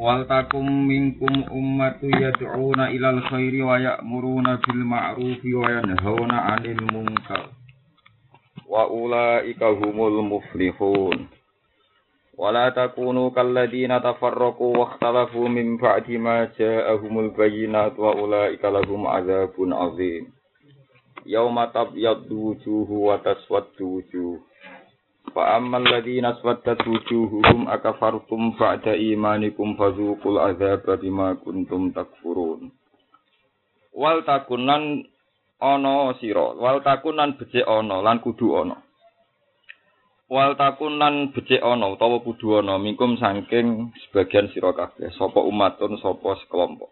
Wal takum minkum ummatu yad'una ilal khairi wa ya'muruna bil ma'rufi wa yanhauna 'anil munkar. Wa ulaika humul muflihun. Wala takunu kalladina tafarraqu wa ikhtalafu min ba'di ma ja'ahumul bayyinat wa ulaika lahum 'adzabun 'adzim. Yauma tabyaddu wujuhu wa taswaddu wujuh. Fa ammal ladzina aswaddat wujuhuhum akafartum ba'da imanikum fazuqul adzaba bima kuntum takfurun. Wal takunan ana sira, wal takunan becik ana lan kudu ana. Wal takunan becik ana utawa kudu ana mingkum saking sebagian sira kabeh, sapa umatun sapa sekelompok.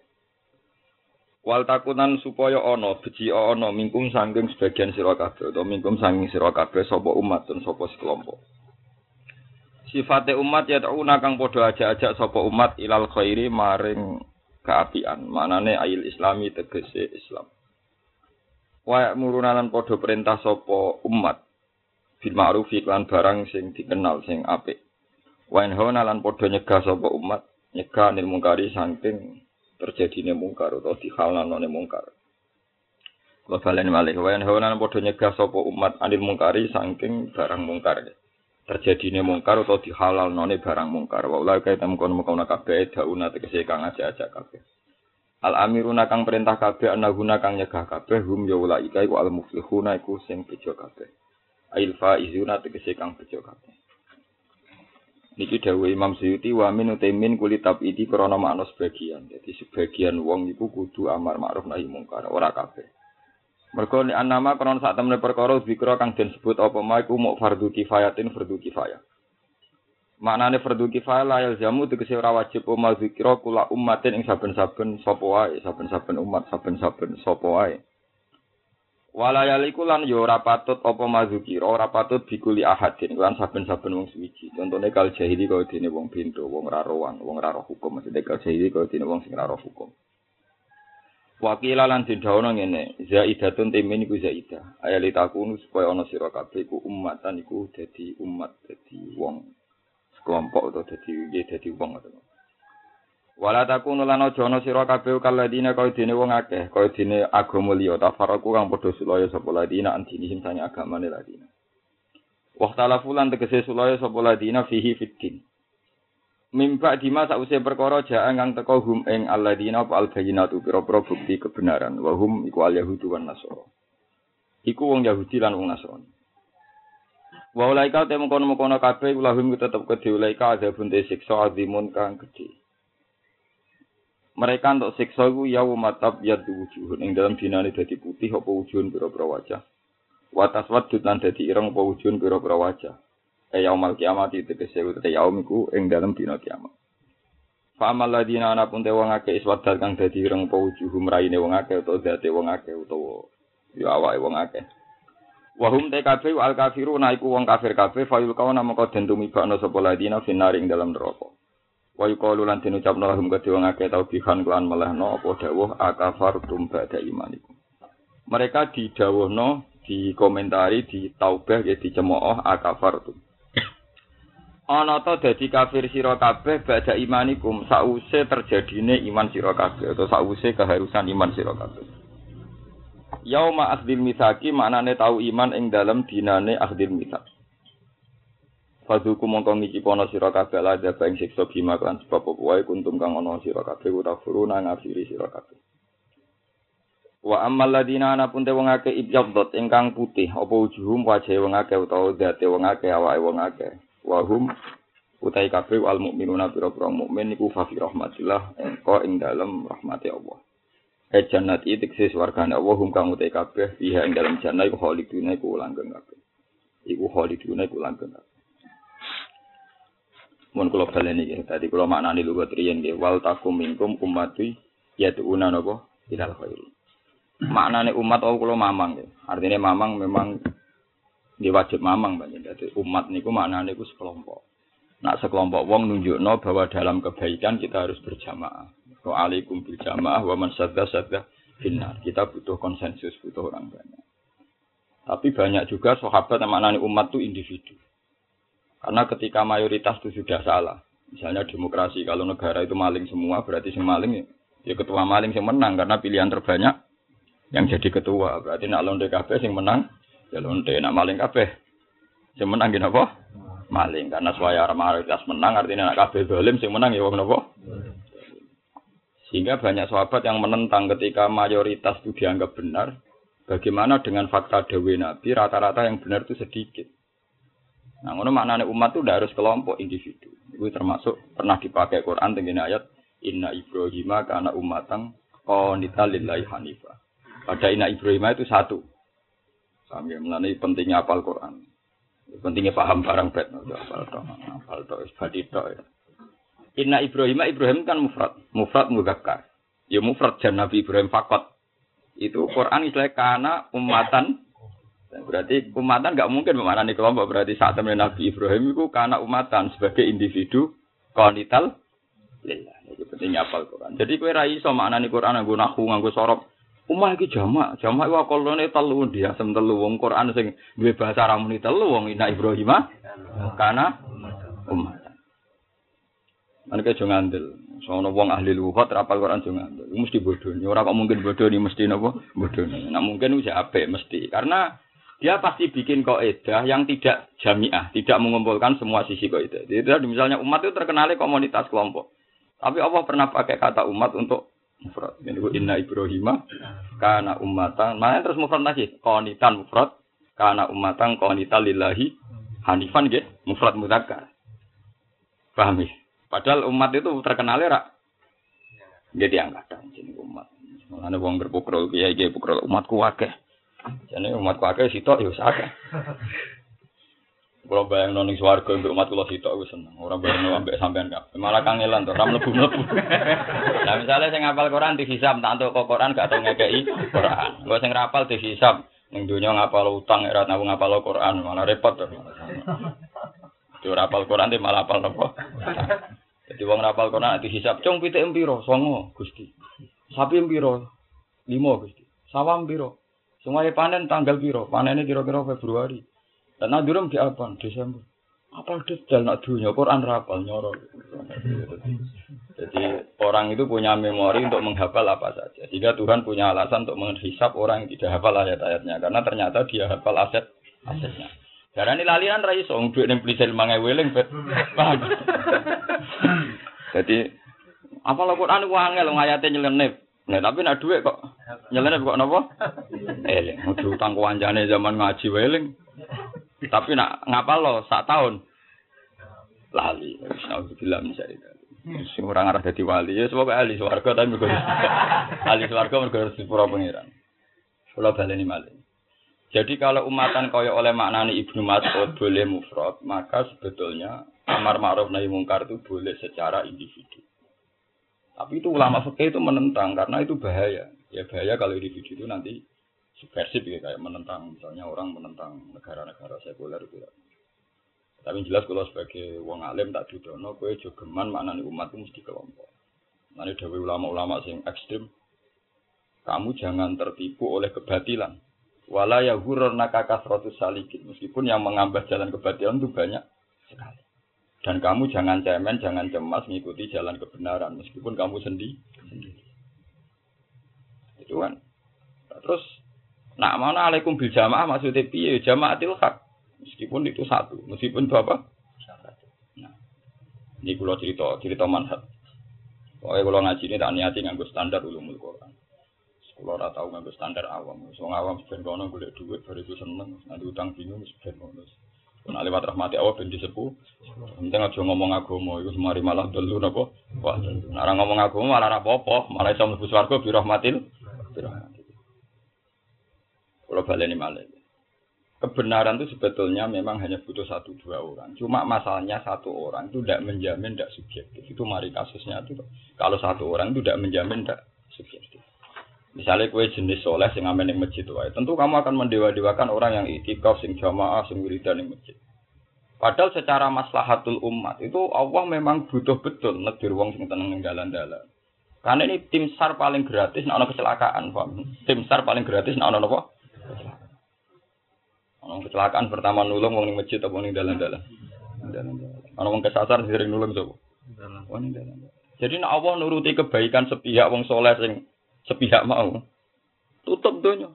Wal takunan supaya ana beci ana mingkum sangking sebagian sira kabeh utawa mingkum sangking sira kabeh sapa umat dan sapa sekelompok. Sifate umat ya tauna kang padha ajak-ajak sapa umat ilal khairi maring keapian. Manane ayil islami tegese Islam. Wa murunalan padha perintah sapa umat bil ma'ruf iklan barang sing dikenal sing apik. Wa lan padha nyegah sapa umat nyegah nil mungkari terjadine mungkar utawa dihalalane mungkar. Kula balen malih wayan hawana padha nyegah sapa umat anil mungkari saking barang mungkar. Terjadine mungkar utawa dihalalane barang mungkar. Wa ulai kae temkon mukona dauna tegese kang ajak-ajak kabeh. Al amiruna kang perintah kabeh ana guna kang nyegah kabeh hum ya ulai kae al muflihuna iku sing bejo kabeh. Ail faizuna tegese kang bejo kabeh. Niki dawuh Imam Suyuti wa min utaimin kulit tabidi krana makna sebagian. Jadi sebagian wong iku kudu amar ma'ruf nahi mungkar, ora kabeh. Mergo nek anama krana sak temene perkara zikra kang den sebut apa ma iku muk fardu kifayatin fardu kifayah. Maknane fardu kifayah la jamu tegese ora wajib umat zikra kula ummatin ing saben-saben sapa wae, saben-saben umat, saben-saben sapa wae. Walayaliku lan yo ora patut apa mazukira ora patut bikuli ahadin lan saben-saben wong suwiji. Contone kal jahili kaya dene wong pintu, wong ora rowan, wong ora hukum. Maksudnya kal jahili kaya dene wong sing ora hukum. Wakila lan dindawono ngene, zaidatun timin iku zaidah. Ayali takunu supaya ana sira kabeh iku umatan iku dadi umat, dadi wong sekelompok atau dadi dadi wong atau Wala takunu lan aja ana sira kabeh kaladine kaya dene wong akeh, kaya dene agama liya tafaraku kang padha sulaya sapa ladina antinihim sanya agamane ladina. Waktalafu lan tegese sulaya sapa ladina fihi fiddin. Mimba dima sause perkara jaan kang teka hum ing alladina apa albayinatu pira-pira bukti kebenaran wa hum iku al yahudu wan nasara. Iku wong Yahudi lan wong Nasrani. Wa ulaika temu kono-kono kabeh ulahum tetep kedhe ulaika ada bunte siksa azimun kang gedhe. Mereka untuk siksa iku ya matab ya wujuh ing dalam dinane dadi putih apa wujuhun pira-pira wajah? Watas wadud lan dadi ireng apa wujuhun pira-pira wajah? E yaumal kiamat itu tegese te yaum iku ing dalam dina kiamat. Fa amal ladina ana pun te wong akeh iswadal kang dadi ireng apa wujuhum raine wong akeh utawa dadi wong akeh utawa ya awake wong akeh. Wahum te kabeh al kafiru naiku wong kafir kabeh fayul kawana mengko den tumibakno sapa ladina finaring dalam neraka Wa yuqalu lan den ucapno lahum kedhe wong akeh tau bihan kelan melehno apa dawuh akafartum ba'da imanikum. Mereka didawuhno di komentari di taubah ya dicemooh akafartum. Ana ta dadi kafir sira kabeh ba'da imanikum sause terjadine iman sira kabeh atau sause keharusan iman sira kabeh. Yauma akhdil misaki maknane tau iman ing dalam dinane akhdil misaki. Fadhuku mongko ngiki pono sira kabeh la ada bang siksa bima kan sebab apa wae kuntum kang ana sira kabeh utafuru nang ngafiri sira kabeh. Wa ammal ladina ana pun te wong akeh ibyadot ingkang putih apa wujuhum wajah wong akeh utawa date wong akeh awake wong akeh. Wa hum utai kabeh al mukminuna pira-pira mukmin iku fa fi rahmatillah engko ing dalem rahmati Allah. E jannat iki tekse swargane Allah hum kang utai kabeh fiha ing dalem jannah iku khaliduna iku langgeng kabeh. Iku khaliduna iku langgeng kabeh. Mun kula baleni nggih tadi kula maknani lugat riyen nggih wal takum minkum ummati yad'una napa? Ilal khair maknane umat oh kula mamang nggih. Artine mamang memang nggih wajib mamang banyak dadi umat niku maknane iku sekelompok. Nak sekelompok wong nunjukno bahwa dalam kebaikan kita harus berjamaah. Wa alaikum bil jamaah wa man sadda sadda finnar. Kita butuh konsensus butuh orang banyak. Tapi banyak juga sahabat yang maknani umat itu individu Karena ketika mayoritas itu sudah salah, Misalnya demokrasi, kalau negara itu maling semua, berarti sing maling ya, ya ketua maling sing menang karena pilihan terbanyak yang jadi ketua. Berarti nak londe kabeh sing menang ya londe, nak maling kabeh sing menang gini apa? Maling karena suara mayoritas menang artinya nak kabeh dolim sing menang ya napa? Sehingga banyak sahabat yang menentang ketika mayoritas itu dianggap benar. Bagaimana dengan fakta Dewi Nabi, rata-rata yang benar itu sedikit. Nah, ngono maknanya umat itu harus kelompok individu. Itu termasuk pernah dipakai Quran dengan ayat Inna Ibrahim karena umatang qanita lillahi hanifah. Pada Inna Ibrahim itu satu. Kami mengenai pentingnya apal Quran. Pentingnya paham barang bet. Apal to, apal to, to. Inna Ibrahim, Ibrahim kan mufrad, mufrad muzakkar. Ya mufrad jan Nabi Ibrahim fakot. Itu Quran istilahnya karena umatan. Berarti umatan nggak mungkin memaknani kelompok. Berarti saat temen Nabi Ibrahim itu karena umatan sebagai individu konital. Lillah. Itu pentingnya apal Quran. Jadi kue rai so maknani Quran nganggo nahu nganggo sorop. Umah iki jamak, jamak iku akalane telu dia asem telu wong Quran sing duwe bahasa ramuni telu wong Inna Ibrahim karena umat. Mereka aja ngandel. Soalnya wong ahli lugat rapal Quran aja ngandel. Mesti bodoh. Orang kok mungkin bodoh mesti nopo bodoh. Nah mungkin usia apa mesti karena dia pasti bikin kaidah yang tidak jamiah, tidak mengumpulkan semua sisi kaidah. Jadi misalnya umat itu terkenal komunitas kelompok. Tapi Allah pernah pakai kata umat untuk mufrad. Ini inna Ibrahim karena umatan. Mana terus mufrad lagi? Konitan mufrad karena umatan konitan lillahi hanifan gitu. Mufrad. Paham ya? Padahal umat itu terkenal ya, jadi angkatan jadi umat. Mulane wong berpukul kiai kiai umatku akeh. Jadi umatku akeh sitok ya akeh. Kalau bayang noning swarga untuk umat kula sitok wis seneng. Ora bayang ambek sampean kap. Malah kangelan to, ora mlebu-mlebu. Nah misalnya sing ngapal Quran dihisab, tak entuk kok Quran gak tau ngekeki Quran. Gua sing rapal dihisab, ning donya ngapal utang ora tau ngapal Quran, malah repot to. Yo rapal Quran di malah apal napa? Jadi wong rapal Quran dihisab, cung pitik empiro? Songo, Gusti. Sapi empiro? Limo, Gusti. Sawam piro? Semuanya panen tanggal piro? Panennya kira-kira Februari. Dan nadurum di apa? Desember. Apa detail nak dunia Quran rapal nyoro. Jadi orang itu punya memori untuk menghafal apa saja. Jika Tuhan punya alasan untuk menghisap orang yang tidak hafal ayat-ayatnya. Karena ternyata dia hafal aset asetnya. Karena ini lalian rai song duit yang beli selimang weling bet. Jadi apa lo Quran itu angel ngayatnya nyelenep. Nah tapi nak duit kok nyelenep kok nopo? Eh, mau utang kewanjane zaman ngaji weling. Tapi nak ngapal lo sak tahun lali. Alhamdulillah misalnya. Sing orang arah dadi wali ya sebab ahli swarga tapi mergo ahli swarga mergo sepura pangeran. Kula baleni malih. Jadi kalau umatan kaya oleh maknani Ibnu Mas'ud boleh mufrad, maka sebetulnya amar ma'ruf nahi mungkar itu boleh secara individu. Tapi itu ulama fikih itu menentang karena itu bahaya. Ya bahaya kalau individu itu nanti subversif ya kayak menentang misalnya orang menentang negara-negara sekuler itu ya. Tapi jelas kalau sebagai wong alim tak dudono kowe jogeman maknani umat itu mesti kelompok. Nanti dewi ulama-ulama sing ekstrim kamu jangan tertipu oleh kebatilan Wala ya nakaka kasrotus salikin. Meskipun yang mengambah jalan kebatilan itu banyak sekali. Dan kamu jangan cemen, jangan cemas mengikuti jalan kebenaran. Meskipun kamu sendiri. Itu kan. Terus, nak mana alaikum bil jamaah maksudnya piye? Jamaah hak. Meskipun itu satu. Meskipun itu apa? Nah, ini kalau cerita, cerita manhat. Pokoknya kalau ngaji ini tak niati nganggo standar ulumul Quran. Kalau ora tau nganggo standar awam, wong awam ben kono golek dhuwit bar itu seneng, nanti utang bingung ben. Nah lewat rahmati Allah ben disepuh. Penting aja ngomong agama iku semari malah dulu napa? Wah, nek ngomong agama malah ora apa-apa, malah iso mlebu swarga bi rahmatil. Kalau baleni malah. Kebenaran itu sebetulnya memang hanya butuh satu dua orang. Cuma masalahnya satu orang itu tidak menjamin tidak subjektif. Itu mari kasusnya itu. Kalau satu orang itu tidak menjamin tidak subjektif. Misalnya kue jenis soleh sing ngamen yang masjid wae, tentu kamu akan mendewa-dewakan orang yang itikaf sing jamaah sing wiridan yang masjid. Padahal secara maslahatul umat itu Allah memang butuh betul negir wong sing tenang ning dalan-dalan. Karena ini tim SAR paling gratis nek kecelakaan, Pak. Tim SAR paling gratis nek ana apa? Ana kecelakaan pertama nulung wong ning masjid atau ning dalan-dalan. Dalan-dalan. Ana wong kesasar sering nulung sapa? Jadi nek Allah nuruti kebaikan sepihak wong soleh sing sepihak mau, tutup donya.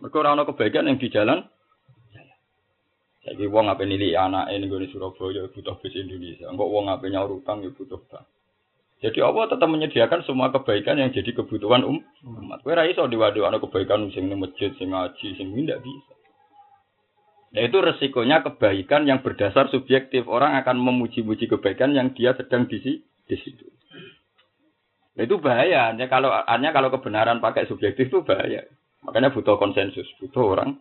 Mergo ora ana kebaikan yang di jalan. Saiki wong ape nilai anake ning gone Surabaya butuh bis Indonesia. Engko wong ape nyaur utang ya butuh bank. Jadi Allah tetap menyediakan semua kebaikan yang jadi kebutuhan um, umat. Kowe ra iso diwadhi-wadhi kebaikan sing ning masjid, sing ngaji, sing ndak bisa. Nah itu resikonya kebaikan yang berdasar subjektif. Orang akan memuji-muji kebaikan yang dia sedang di situ. Nah itu bahaya. Hanya kalau hanya kalau kebenaran pakai subjektif itu bahaya. Makanya butuh konsensus, butuh orang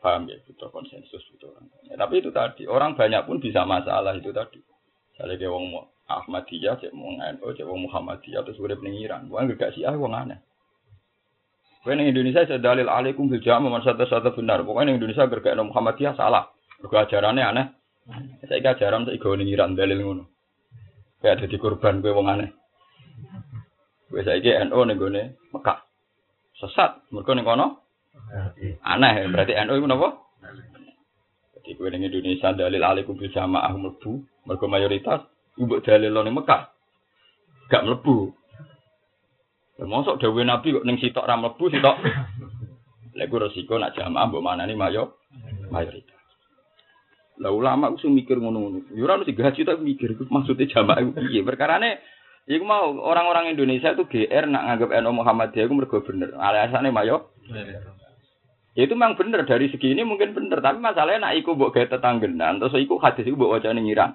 paham ya butuh konsensus butuh orang banyak. Tapi itu tadi orang banyak pun bisa masalah itu tadi. Misalnya kayak wong Ahmadiyah, cek wong NU, cek wong Muhammadiyah, terus udah pengiran. Wong gak sih ah wong aneh. Kowe ning Indonesia saya dalil alaikum bil man satu satu benar. Pokoknya ning Indonesia gergak Muhammadiyah salah. Mergo ajarannya aneh. Saya ajaran saya gawe ning Iran dalil ngono. Kayak dadi korban kowe wong aneh. Kowe saiki NU ning gone Mekah. Sesat, mergo ning kono aneh. Berarti NU iku napa? Jadi kowe ning Indonesia dalil alaikum bil jamaah mlebu, mergo mayoritas mbok dalil ning Mekah. Gak mlebu. Mosok dawuh Nabi kok ning sitok ra mlebu sitok. Lha iku resiko nak jamaah mbok manani mayo mayoritas. Lah ulama sing mikir ngono-ngono. Ya ora mesti gaji tak mikir iku maksudnya jamaah iku piye. Perkarane iku mau orang-orang Indonesia itu GR nak nganggap NU Muhammadiyah iku mergo bener. Alasane mayo. Ya itu memang bener dari segi ini mungkin bener, tapi masalahnya nak iku mbok gawe tetanggenan terus iku hadis iku mbok waca ning Iran.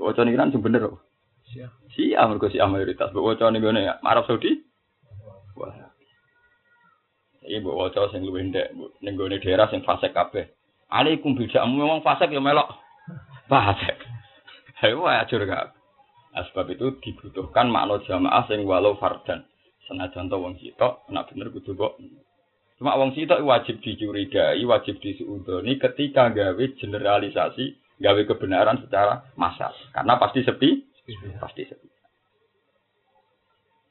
Waca ning Iran sing bener kok. Siap. Siap mergo siap mayoritas. Mbok waca ning gone Arab Saudi. Wah. Iki mbok waca sing luwih ndek ning daerah sing fasik kabeh. Alaikum bidamu memang fasik ya melok. Fasik. Ayo ajur gak. Sebab itu dibutuhkan makna jamaah sing walau fardan. Senajan to wong sitok, nak bener kudu kok. Cuma wong sitok wajib dicurigai, wajib disuudoni ketika gawe generalisasi, gawe kebenaran secara massal. Karena pasti sepi, pasti sepi.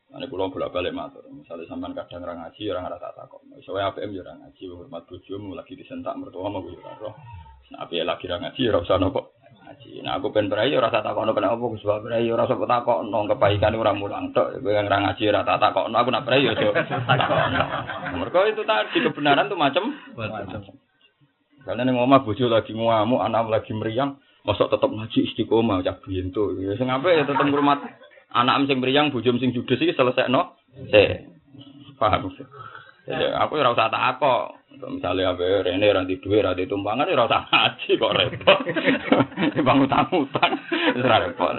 Ini pulau bolak balik matur. Misalnya sampean kadang orang ngaji, orang ada tak takut. Soalnya APM ya orang ngaji, hormat bojomu lagi disentak mertua mau gue roh. Nah, apa lagi orang ngaji, orang sana kok ngaji. Nah, aku pengen berai, orang tak takut. Kenapa aku sebab berai, orang sebab takut. Nong kebaikan orang mulang tok. Gue yang orang ngaji, orang tak takut. Aku nak berai, yo Mereka itu tadi kebenaran tuh macam. Karena nih ngomong bojo lagi ngamuk, anak lagi meriang, masuk tetap ngaji istiqomah, cak bintu. Ya, sing apa ya tetap hormat anak sing mriyang bojom sing judes iki selesekno se paham ya aku ora usah takok. Misalnya apa rene ra di duwe ra di tumpangan ora usah ngaji kok repot. Bang utang-utang ora repot.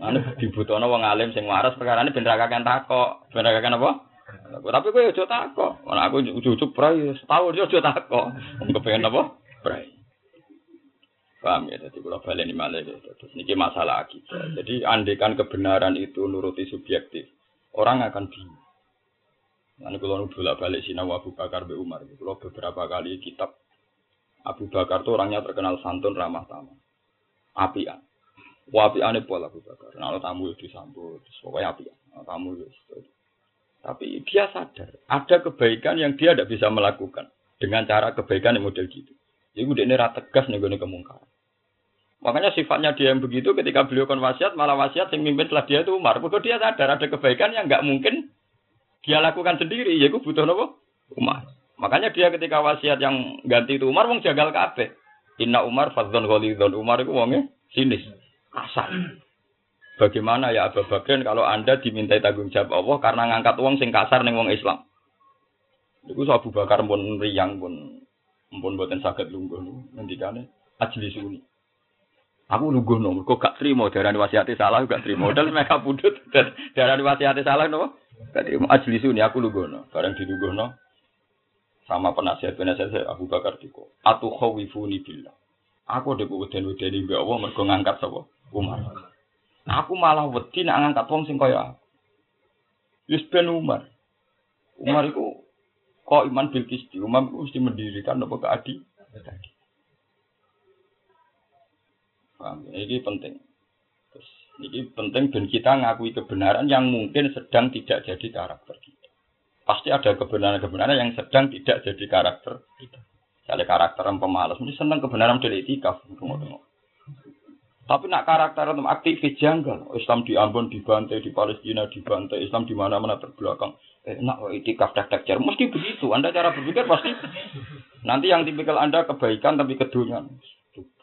Anu dibutuhno wong alim sing waras perkarane ben ra kakean takok. Ben ra apa? Tapi kowe aja takok. Ora aku ujug-ujug prai setahun aja takok. Kepengen apa? Prai Paham ya, jadi kalau balik ini malah ya. Terus ini masalah akidah. Jadi andekan kebenaran itu nuruti subjektif, orang akan bingung. Nanti kalau bolak balik sini Abu Bakar be Umar, kalau beberapa kali kitab Abu Bakar itu orangnya terkenal santun ramah tamah, apian. Wapian itu pola Abu Bakar. Nah, tamu itu disambut, pokoknya apian. Nah, tamu itu. Tapi dia sadar ada kebaikan yang dia tidak bisa melakukan dengan cara kebaikan yang model gitu. Jadi udah ini tegas nih gue kemungkaran. Makanya sifatnya dia yang begitu ketika beliau kon wasiat malah wasiat yang mimpin setelah dia itu Umar. Begitu dia sadar ada kebaikan yang nggak mungkin dia lakukan sendiri, ya gue butuh nopo Umar. Makanya dia ketika wasiat yang ganti itu Umar wong jagal kafe. Inna Umar fadzon ghalidhon Umar itu wongnya sinis, kasar. Bagaimana ya Abu Bakar kalau Anda dimintai tanggung jawab Allah karena ngangkat uang sing kasar ning wong Islam. Iku Abu Bakar pun riang pun pun buatan sakit lungguh ngendikane ajli suni. Aku nong, kok gak terima darah wasiati salah, gak terima. Modal mereka pudut darah wasiati salah no, gak terima. Ajli suni aku nunggu no, bareng di no. Sama penasihat penasihat saya Abu Bakar diko. Atu khawifuni billah. Aku udah weden wedeni mbak Allah mergo ngangkat sapa Umar. Aku malah wedi nak ngangkat wong sing kaya aku. Umar. Umar itu kok iman bil kisti. Umar mesti mendirikan apa keadi. Paham? Ini penting. Terus, ini penting dan kita ngakui kebenaran yang mungkin sedang tidak jadi karakter kita. Pasti ada kebenaran-kebenaran yang sedang tidak jadi karakter kita. Misalnya karakter yang pemalas, mesti seneng kebenaran dari itikaf. Tapi nak karakter aktivis janggal. Islam di Ambon dibantai, di Palestina dibantai, Islam di mana-mana terbelakang. Eh, nak itikaf tak tak mesti begitu. Anda cara berpikir pasti nanti yang tipikal Anda kebaikan tapi kedunyan.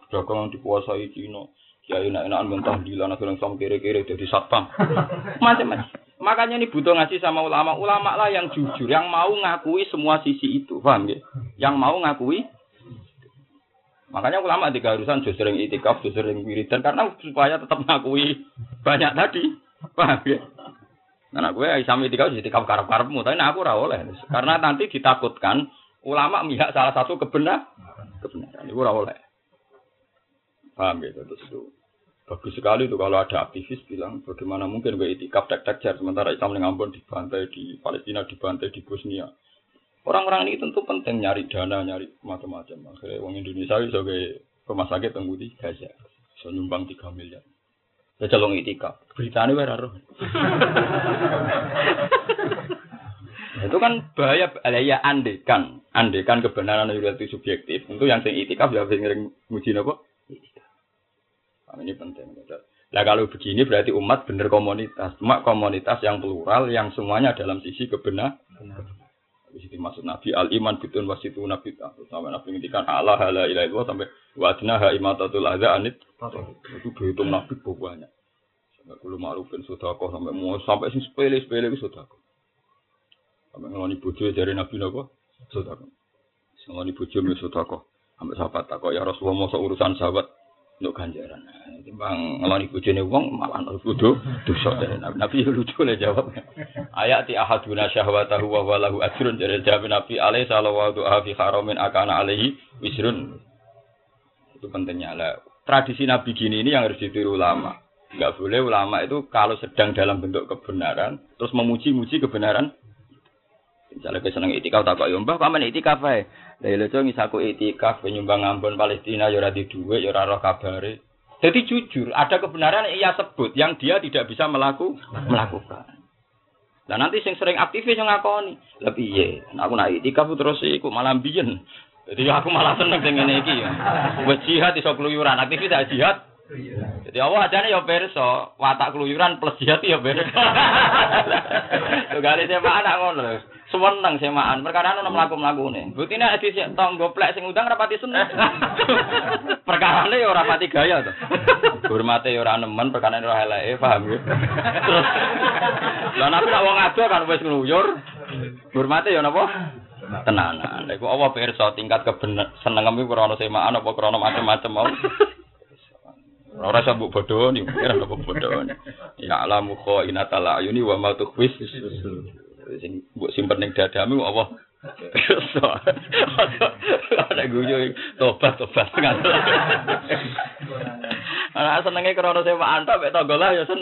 Dagang dikuasai Cina. Kiai enak-enakan mentah di lana akhirnya sama kiri-kiri jadi satpam. Macam-macam. Makanya ini butuh ngaji sama ulama. Ulama lah yang jujur, yang mau ngakui semua sisi itu. Paham ya? Yang mau ngakui Makanya ulama di keharusan justru sering itikaf, justru sering wiridan karena supaya tetap ngakui banyak tadi. Paham ya? Nah, gue sama itikaf itikaf karep-karepmu, tapi nah, aku ora oleh. Karena nanti ditakutkan ulama mihak salah satu kebenar kebenaran. Itu ora oleh. Paham ya? Terus itu bagus sekali itu kalau ada aktivis bilang bagaimana mungkin gue itikaf tek-tek sementara Islam yang Ambon dibantai di Palestina dibantai di Bosnia Orang-orang ini tentu penting nyari dana, nyari macam-macam. Akhirnya uang Indonesia sebagai rumah sakit tunggu di Gaza. So nyumbang 3 miliar. Ya calon itika. Beritanya baru. itu kan bahaya ya andekan andekan kebenaran itu subjektif tentu yang sing itikaf ya sing muji nah, ini penting. Nah kalau begini berarti umat bener komunitas. Cuma komunitas yang plural yang semuanya dalam sisi kebenaran di situ maksud Nabi al iman bitun wasitu nabi sampai Nabi ngintikan Allah hala ilaha illallah sampai wadna ha imatatul adza anit. Itu dihitung Nabi banyak. Sampai kulo ma'rufin sedekah sampai mau sampai sing sepele sepele itu sedekah sampai ngeloni bojo dari Nabi napa? Sedekah ngeloni bojo mi sedekah sampai sahabat takok ya Rasulullah mau urusan sahabat untuk ganjaran. Timbang ngeloni bojone wong malah kudu dosa dari Nabi. Nabi lucu le jawab. Ayat ti ahaduna syahwatahu wa walahu ajrun dari jawab Nabi alaihi sallallahu fi haramin akana alaihi wisrun. Itu pentingnya lah. Tradisi Nabi gini ini yang harus ditiru ulama. Enggak boleh ulama itu kalau sedang dalam bentuk kebenaran terus memuji-muji kebenaran. Misalnya kesenang itikaf tak kok mbah paman itikaf ae. Lah lho cok ngisaku itikaf nyumbang ngambon Palestina ya ora di dhuwit ya roh kabare. Jadi jujur, ada kebenaran yang ia sebut yang dia tidak bisa melaku, melakukan. Dan nanti sing sering aktivis yang ngakoni, lebih iya. Aku nak itikaf terus ikut malam biyen. Jadi aku malah seneng ngene iki ya. Wis jihad iso keluyuran, aktivis jihad. Jadi Allah ajane ya perso, watak keluyuran plus jihad ya perso. Tugale saya anak ngono Sewenang semaan, perkara ono mlaku-mlakune. Butine hadis tong goplek sing undang rapati seneng. Perkarane ya ora pati gaya to. Hormate ya ora nemen, perkara ora eleke, paham ya. Terus Lah nabi nak wong ado kan wis ngluyur. Hormate ya napa? Tenanan. Lha iku apa pirsa tingkat kebener seneng iki krana semaan apa krana macam-macam mau. Ora usah mbok bodoni, ora bodoni. Ya alamu kha inatal ayuni wa ma tukhwis sing mbok simpen ning dadamu apa ada guyu tobat tobat Ana senenge krana sewaan tok mek tangga lah ya sen.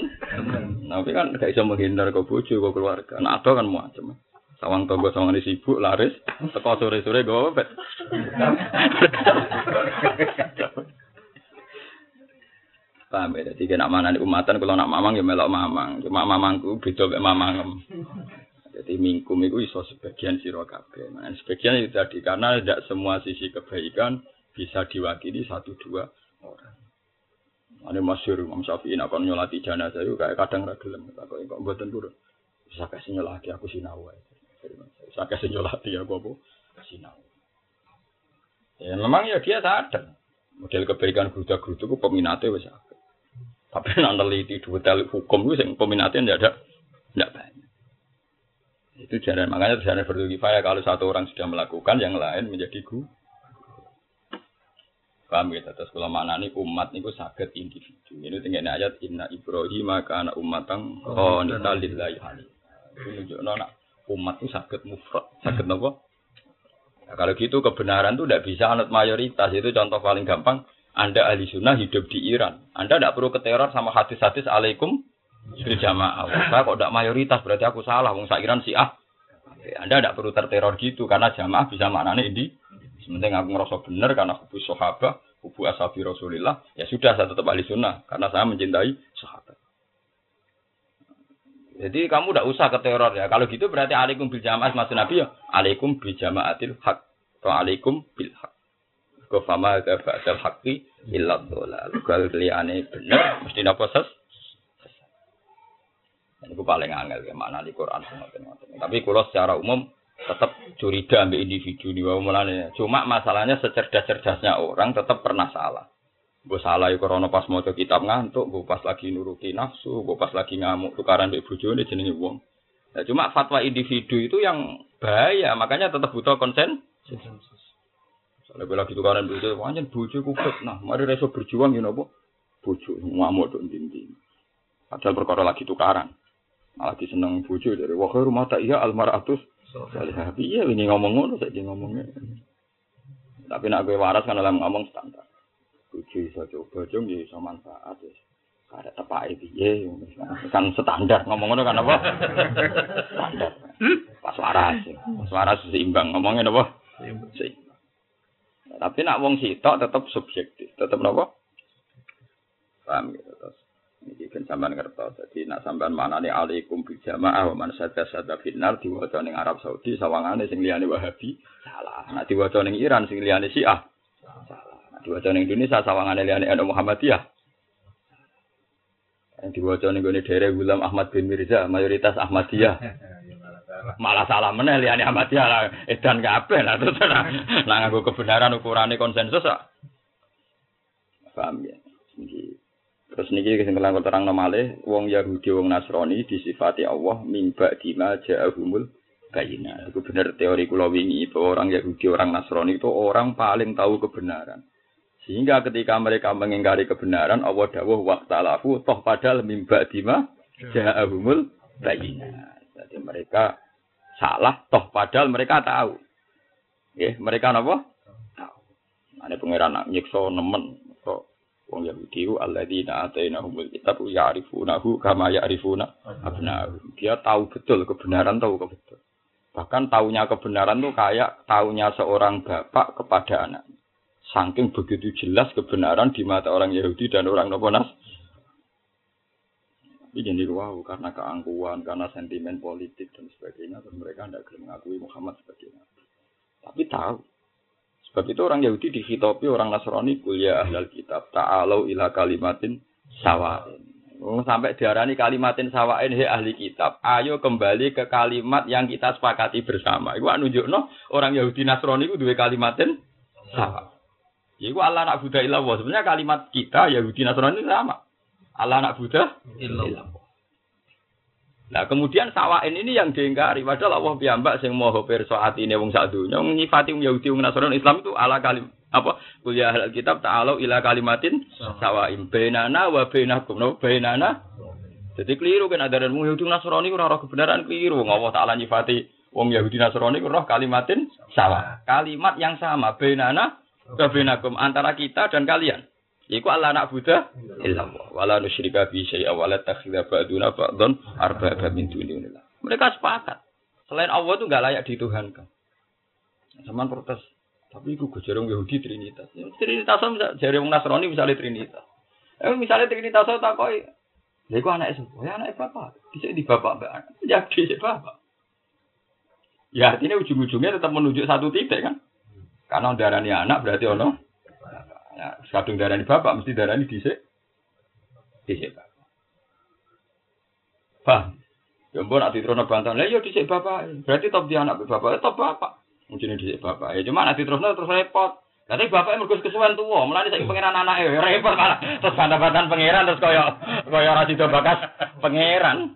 Tapi kan gak iso menghindar ke bojo ke keluarga. Nah, ada kan macam. Sawang tangga sawang sibuk laris, teko sore-sore go bet. Paham ya, jadi nak mana umatan kalau nak mamang ya melok mamang. Cuma mamangku beda mek mamang. Jadi mingkum itu iso sebagian siro kabeh. Nah, sebagian itu tadi karena tidak semua sisi kebaikan bisa diwakili satu dua orang. Ada masyur Imam Syafi'i nak nyolati jenazah itu kayak kadang ragilem. Kok kok mboten turun. Bisa kasih nyolati aku sinau Bisa kasih nyolati aku apa? Sinau. Ya memang ya dia sadar. Model kebaikan geruda-geruda itu peminatnya wis Tapi di dua hukum itu peminatnya tidak ada, tidak banyak. Itu jalan makanya jalan berkifayah kalau satu orang sudah melakukan yang lain menjadi gu. Paham ya, terus kalau mana nih umat niku sakit individu. Ini tinggal ayat Inna Ibrahim maka anak umatang oh nita lillahi Itu nunjuk nona umat itu sakit mufrad, sakit nopo. Nah, kalau gitu kebenaran itu tidak bisa anut mayoritas. Itu contoh paling gampang. Anda ahli sunnah hidup di Iran. Anda tidak perlu keteror sama hadis-hadis alaikum berjamaah. Saya kok tidak mayoritas berarti aku salah. Wong sakiran si ah. Anda tidak perlu terteror gitu karena jamaah bisa maknanya ini. Sementing aku ngerasa benar karena hubu sahabat, hubu ashabi Rasulillah. Ya sudah saya tetap ahli sunnah karena saya mencintai sahabat. Jadi kamu tidak usah ke teror ya. Kalau gitu berarti alaikum bil jamaah maksud Nabi ya alaikum bil jamaatil hak atau alaikum bil hak. Kau fama ada ba'dal haqqi illa dhalal. Gal liyane bener mesti napa ses? Ini paling angel ya mana di Quran Tapi kalau secara umum tetap curiga ambil individu di bawah mulanya. Cuma masalahnya secerdas-cerdasnya orang tetap pernah salah. Gue salah ya karena pas mau kitab ngantuk, gue pas lagi nuruti nafsu, gue pas lagi ngamuk tukaran di bujone jenenge wong. Nah, cuma fatwa individu itu yang bahaya, makanya tetap butuh konsen. Soalnya gue lagi tukaran bojo, wajan bojo kufet. Nah, mari reso berjuang ya nopo. Bojo ngamuk tuh dinding. Padahal perkara lagi tukaran. Malah seneng bojo dari wah rumah tak iya almaratus. Soalnya iya ini ngomong ngono saya ngomongnya. Tapi nak gue waras kan dalam ngomong standar. Bojo iso coba jong ya iso manfaat wis. Kada tepake piye kan standar ngomong ngono kan apa? standar. Pas waras. Pas waras seimbang ngomongnya apa? Seimbang. Tapi nak wong sitok tetap subjektif, tetap napa? Paham gitu terus. Ini kan sampean ngerti. Jadi nak sampean manane alaikum bil jamaah wa man sadda sadda finnar diwaca ning Arab Saudi sawangane sing liyane Wahabi salah. Nak diwaca ning Iran sing liyane Syiah salah. Diwaca ning Indonesia sawangane liyane NU Muhammadiyah. Yang diwaca ning gone daerah Gulam Ahmad bin Mirza, mayoritas Ahmadiyah. Malah salah meneh liyane Ahmadiyah lah edan kabeh lah terus lah. Nah nganggo kebenaran ukurane konsensus kok. Paham ya? Niki. Terus niki sing kelang terang nomale wong Yahudi wong Nasrani disifati Allah mimba dima ja'ahumul bayina. Itu benar teori kula wingi bahwa orang Yahudi orang Nasrani itu orang paling tahu kebenaran. Sehingga ketika mereka mengingkari kebenaran, Allah dawuh waktalafu toh padahal mimba dima ja'ahumul bayina. Jadi mereka salah toh padahal mereka tahu. Ya, mereka apa? Tahu. Ada pangeran nak nyiksa nemen kok wong Yahudi alladzina atainahumul kitab ya'rifunahu kama ya'rifuna abna'ahum. Dia tahu betul kebenaran tahu betul. Bahkan tahunya kebenaran tuh kayak tahunya seorang bapak kepada anaknya. Saking begitu jelas kebenaran di mata orang Yahudi dan orang Noponas. Tapi jadi wow, karena keangkuhan, karena sentimen politik dan sebagainya, dan mereka tidak mengakui Muhammad sebagai nabi. Tapi tahu. Sebab itu orang Yahudi dihitopi orang Nasrani kuliah ahlal kitab. Ta'alau ila kalimatin sawain. Sampai diarani kalimatin sawain he ahli kitab. Ayo kembali ke kalimat yang kita sepakati bersama. Iku nunjuk no orang Yahudi Nasrani itu dua kalimatin sawa. Iku Allah nak Buddha ilallah. Sebenarnya kalimat kita Yahudi Nasrani sama. Allah nak Buddha. Nah kemudian sawain ini yang diingkari. Padahal Allah piyambak sing moho perso hati ini wong sak dunya nyifati wong Yahudi wong Nasrani Islam itu ala kalim apa? Kuliah al kitab ta'alu ila kalimatin sawain. bainana wa bainakum. No bainana. Jadi keliru kan ada wong Yahudi Nasrani ora roh kebenaran keliru. Wong Allah taala nyifati wong Yahudi Nasrani roh kalimatin sawa kalimat yang sama bainana wa bainakum antara kita dan kalian Iku Allah nak Buddha illallah wala nusyrika bi syai'a wala takhidha ba'duna ba'dhan arbaba min dunillah. Mereka sepakat. Selain Allah itu enggak layak dituhankan. Zaman protes. Tapi itu gue jarang Yahudi Trinitas. Trinitas bisa wong Nasrani misalnya Trinitas. Eh misalnya Trinitas tak koi. Ya iku anak itu. Ya anak bapak. Bisa di bapak mbak. Ya di bapak. Ya artinya ujung-ujungnya tetap menunjuk satu titik kan. Karena darahnya anak berarti ono Ya, kadung darah ini bapak, mesti darah ini disik. Disik bapak. Paham? Ya ampun, nanti terus bantahan. Ya disik bapak. Berarti top dia anak bapak, ya top bapak. Mungkin disik bapak. Ya cuma nanti terus terus repot. Nanti bapaknya mergus kesuwen tua, melani saya pangeran anak ya repot malah. Terus bantah-bantahan pangeran terus koyo koyo ora sida bakas pangeran.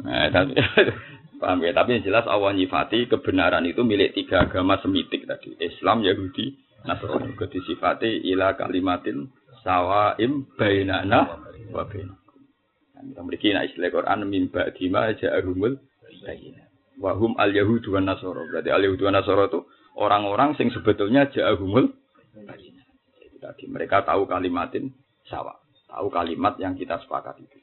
Nah, tapi Paham ya? Tapi yang jelas Allah nyifati kebenaran itu milik tiga agama semitik tadi. Islam, Yahudi, Nasrani. Juga disifati ila kalimatin sawaim bainana wa bainakum. Nah, kita memiliki nah istilah Quran mimba dima ja'ahumul bayina. Wahum al yahudu wa nasoro. Berarti al yahudu wa nasoro itu orang-orang sing sebetulnya. Jadi tadi mereka tahu kalimatin sawa. Tahu kalimat yang kita sepakat itu.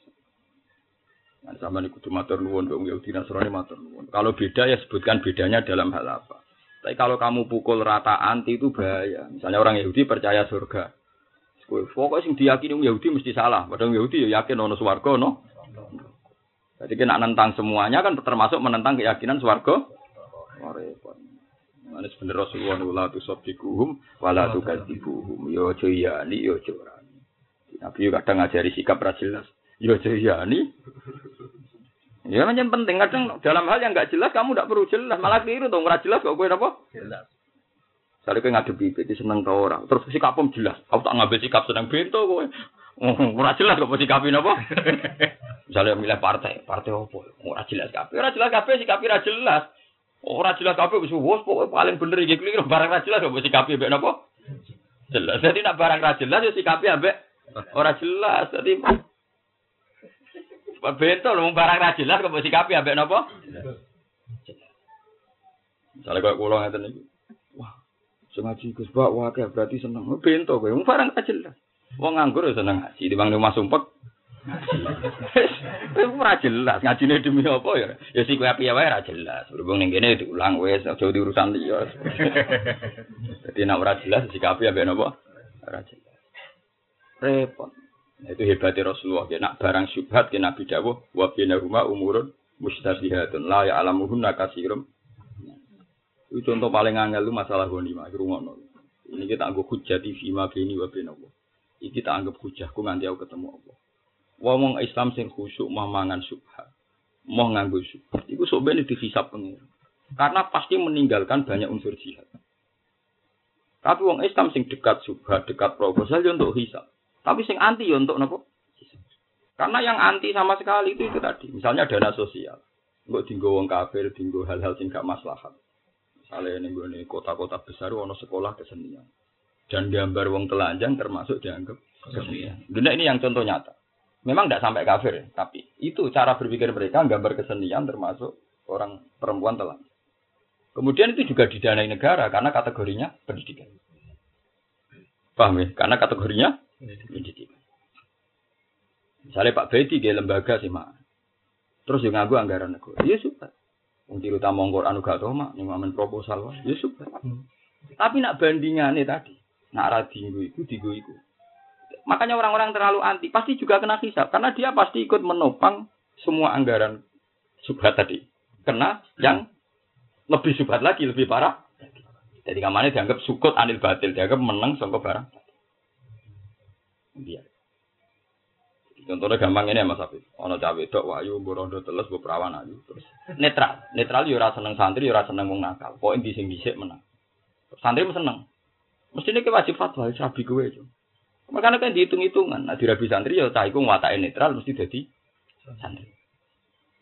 Nah, sama nih kudu matur nuwun dong Yahudi Nasrani matur nuwun. Kalau beda ya sebutkan bedanya dalam hal apa. Tapi kalau kamu pukul rata anti itu bahaya. Misalnya orang Yahudi percaya surga. Pokoknya sing diyakini orang Yahudi mesti salah. Padahal Yahudi ya yakin ono swarga no. Jadi kena nentang semuanya kan termasuk menentang keyakinan swarga. Repot. Mana sebenarnya Rasulullah la tusaddiquhum wa la tukadzibuhum. Yo aja iyani yo aja orani. Nabi kadang ngajari sikap ra jelas. Yo aja iyani. Ya macam penting kadang dalam hal yang nggak jelas kamu tidak perlu jelas malah keliru dong ora jelas kok kowe apa? Jelas. Misalnya kowe ngadepi iki seneng ta ora. Terus sikapmu jelas. Aku tak ngambil sikap seneng bento. Oh, ora jelas kok sikapin apa? Misalnya milih partai, partai apa? Ora jelas kabeh. Ora jelas kabeh sikapi ora jelas. Ora jelas kabeh wis wos pokoke paling bener iki keliru barang ra jelas kok sikapi ambek napa? Jelas. Jadi nak barang ra jelas ya sikapi ambek ora jelas. Jadi Bento lho barang ra jelas kok sikapi ambek napa? Misalnya kok kula ngeten iki. Wah, sing ngaji Gus Bak wae berarti seneng. Bento kowe barang ra jelas. Wong nganggur seneng ngaji, di bang rumah sumpek Itu ora jelas, ngajine demi apa ya? Ya sik kowe piye wae ora jelas. Berhubung ning kene diulang wis aja di urusan liya. Dadi nek ora jelas sikapi ambek napa? Ora jelas. Repot. Nah, itu hebatnya Rasulullah. Ya, nak barang syubhat ke Nabi dawuh wa rumah umurun mustabihatun la ya alamuhunna kasirum. Itu contoh paling angel lu masalah ghanimah ngono. Ini kita anggap hujah di fima bini wa bina Ini kita anggap hujahku nganti aku ketemu Allah. Wong Islam sing khusyuk mau mangan subhat, mau nganggo subhat, iku sok ben dihisab. Karena pasti meninggalkan banyak unsur jihad. Tapi wong Islam sing dekat subhat, dekat proposal ya untuk hisab. Tapi sing anti ya untuk nopo? Karena yang anti sama sekali itu itu tadi. Misalnya dana sosial. Enggak tinggal wong kafir, tinggal hal-hal sing gak maslahat. Misalnya ini gue kota-kota besar, ono sekolah kesenian. Dan gambar wong telanjang termasuk dianggap kesenian. Dunia ini yang contoh nyata. Memang tidak sampai kafir, ya, tapi itu cara berpikir mereka gambar kesenian termasuk orang perempuan telah. Kemudian itu juga didanai negara karena kategorinya pendidikan. Paham ya? Karena kategorinya pendidikan. Misalnya Pak Bedi dia lembaga sih mak. Terus yang ngaku anggaran negara. Iya suka. Untuk utama Quran gak tau mak, yang ngamen proposal, ya suka. Hmm. Tapi nak bandingannya tadi, nak radingu itu, digo itu. Makanya orang-orang terlalu anti pasti juga kena hisap karena dia pasti ikut menopang semua anggaran subhat tadi. Kena yang lebih subhat lagi, lebih parah. Jadi kamarnya dianggap sukut anil batil, dianggap menang sama barang. Dia. Contohnya gampang ini ya Mas Afif. Ono cawe dok wayu borondo teles bu perawan ayu terus netral. Netral yo ora seneng santri yo ora seneng wong nakal. Pokoke di sing dhisik menang. Santri seneng. Mesti ini wajib fatwa, sabi gue itu. Makanya kan dihitung-hitungan. Nah, dirabi santri ya cah iku watake netral mesti jadi santri.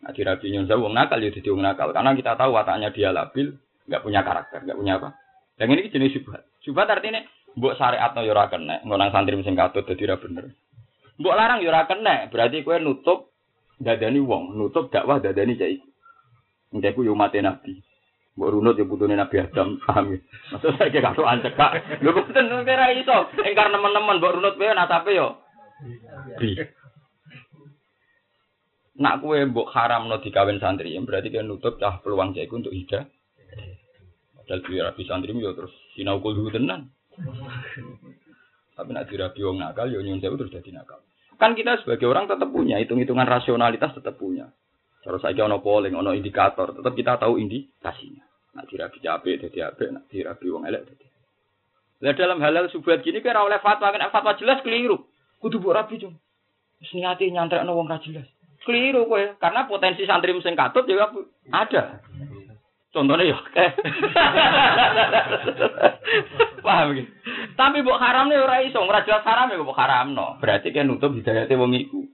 Nah, dirabi nyon wong nakal ya jadi wong nakal. Karena kita tahu wataknya dia labil, nggak punya karakter, nggak punya apa. Yang ini jenis syubhat. Syubhat artinya mbok syariat no yura kena, ngonang santri mesin katut jadi ra bener. Mbok larang yura kena, berarti kue nutup dadani wong, nutup dakwah dadani cah iku. Engke ku yo mate nabi. Mbok runut ya putune Nabi Adam, paham ya? Maksud saya kayak karo cekak. Lho boten ora iso. Engkar nemen-nemen mbok runut wae nasape yo. Bi. Nak kue mbok haram no dikawin santri, ya berarti kan nutup cah peluang caiku untuk hidup. Padahal dia rapi santri yo terus sinau kudu tenan. Tapi nak dirapi wong nakal yo nyun terus jadi nakal. Kan kita sebagai orang tetap punya hitung-hitungan rasionalitas tetap punya. Terus saya ono polling, ono indikator, tetap kita tahu indikasinya. Nak dirabi capek, jadi apa? Nak dirabi wong elek, jadi. Nah dalam halal subuhat gini kira oleh fatwa, kan fatwa jelas keliru. Kudu buat rapi cung. Niati nyantrek wong jelas. Keliru kowe, karena potensi santri mesin katut juga ada. Contohnya ya, paham gitu. Tapi haram nih orang iso, ora jelas haram ya buat haram no. Berarti kan nutup hidayatnya wong iku.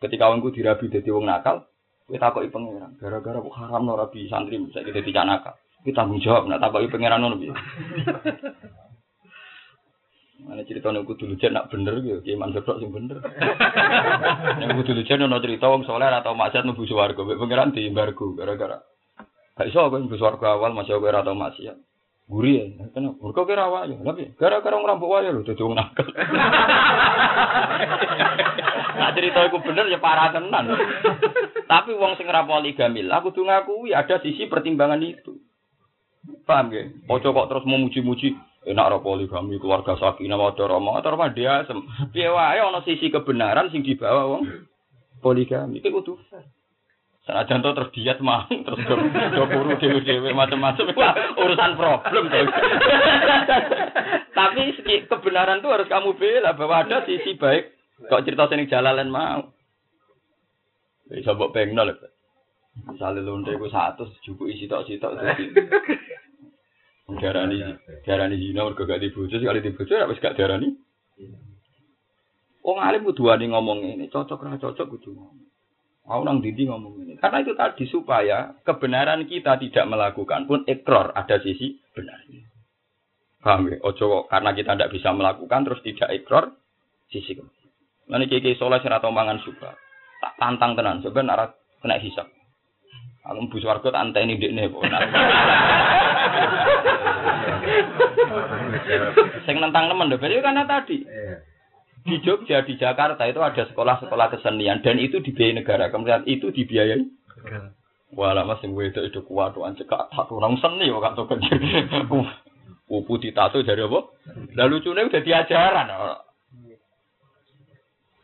Ketika wongku dirabi jadi wong nakal, kita takoki pangeran, gara-gara kok haram no rabi santri bisa kita tidak nakal. Kita tanggung jawab, nak takoki pangeran no lebih. Mana cerita nih kudu lucu nak bener gitu, kayak mansur sing bener. Yang kudu lucu nih cerita wong soleh atau maksiat nubu suwargo, pangeran di embargo gara-gara. Gak iso aku nubu suwargo awal masih aku atau maksiat. Guri ya, kenapa? Mereka kira ya, tapi gara-gara orang rambut wayo loh, jadi orang nakal. Nah cerita aku bener ya parah tenan. Tapi wong sing ora poligami, aku tuh ngakui ada sisi pertimbangan itu. Paham ya? Ojo kok terus memuji-muji enak ora poligami keluarga sakinah wadah rama atau rumah dia sem. Piye wae ana sisi kebenaran sing dibawa wong poligami. Iki kudu Senajan to terus diet mang, terus do, buru dewe-dewe macam-macam. Urusan problem tuh. Tapi segi- kebenaran tuh harus kamu bela bahwa ada sisi baik. Kok cerita sini jalalan mau. Bisa mbok pengno lho. Misalnya lonte ku satu, juku isi tok sitok jadi. Darani, darani zina mergo gak dibojo, sekali dibojo ya wis gak darani. Wong alim kudu ngomong ini, cocok ra cocok kudu ngomong. Mau nang dindi ngomong ini. Karena itu tadi supaya kebenaran kita tidak melakukan pun ekor ada sisi benarnya. Paham ya? Ojo karena kita tidak bisa melakukan terus tidak ekor sisi kebenaran. Nanti kiki soleh sing atau mangan suka. Tak tantang tenan sebenarnya kena hisap. Aku mbus warga tak anteni ndekne kok. Sing nentang temen lho, berarti karena tadi di Jogja, di Jakarta itu ada sekolah-sekolah kesenian dan itu dibiayai negara. Kemudian itu dibiayai. Wah, lama sing wedok itu kuat tuh cekak tak orang seni kok tuh kecil. Pupu ditato dari apa? Lalu lucunya udah diajaran.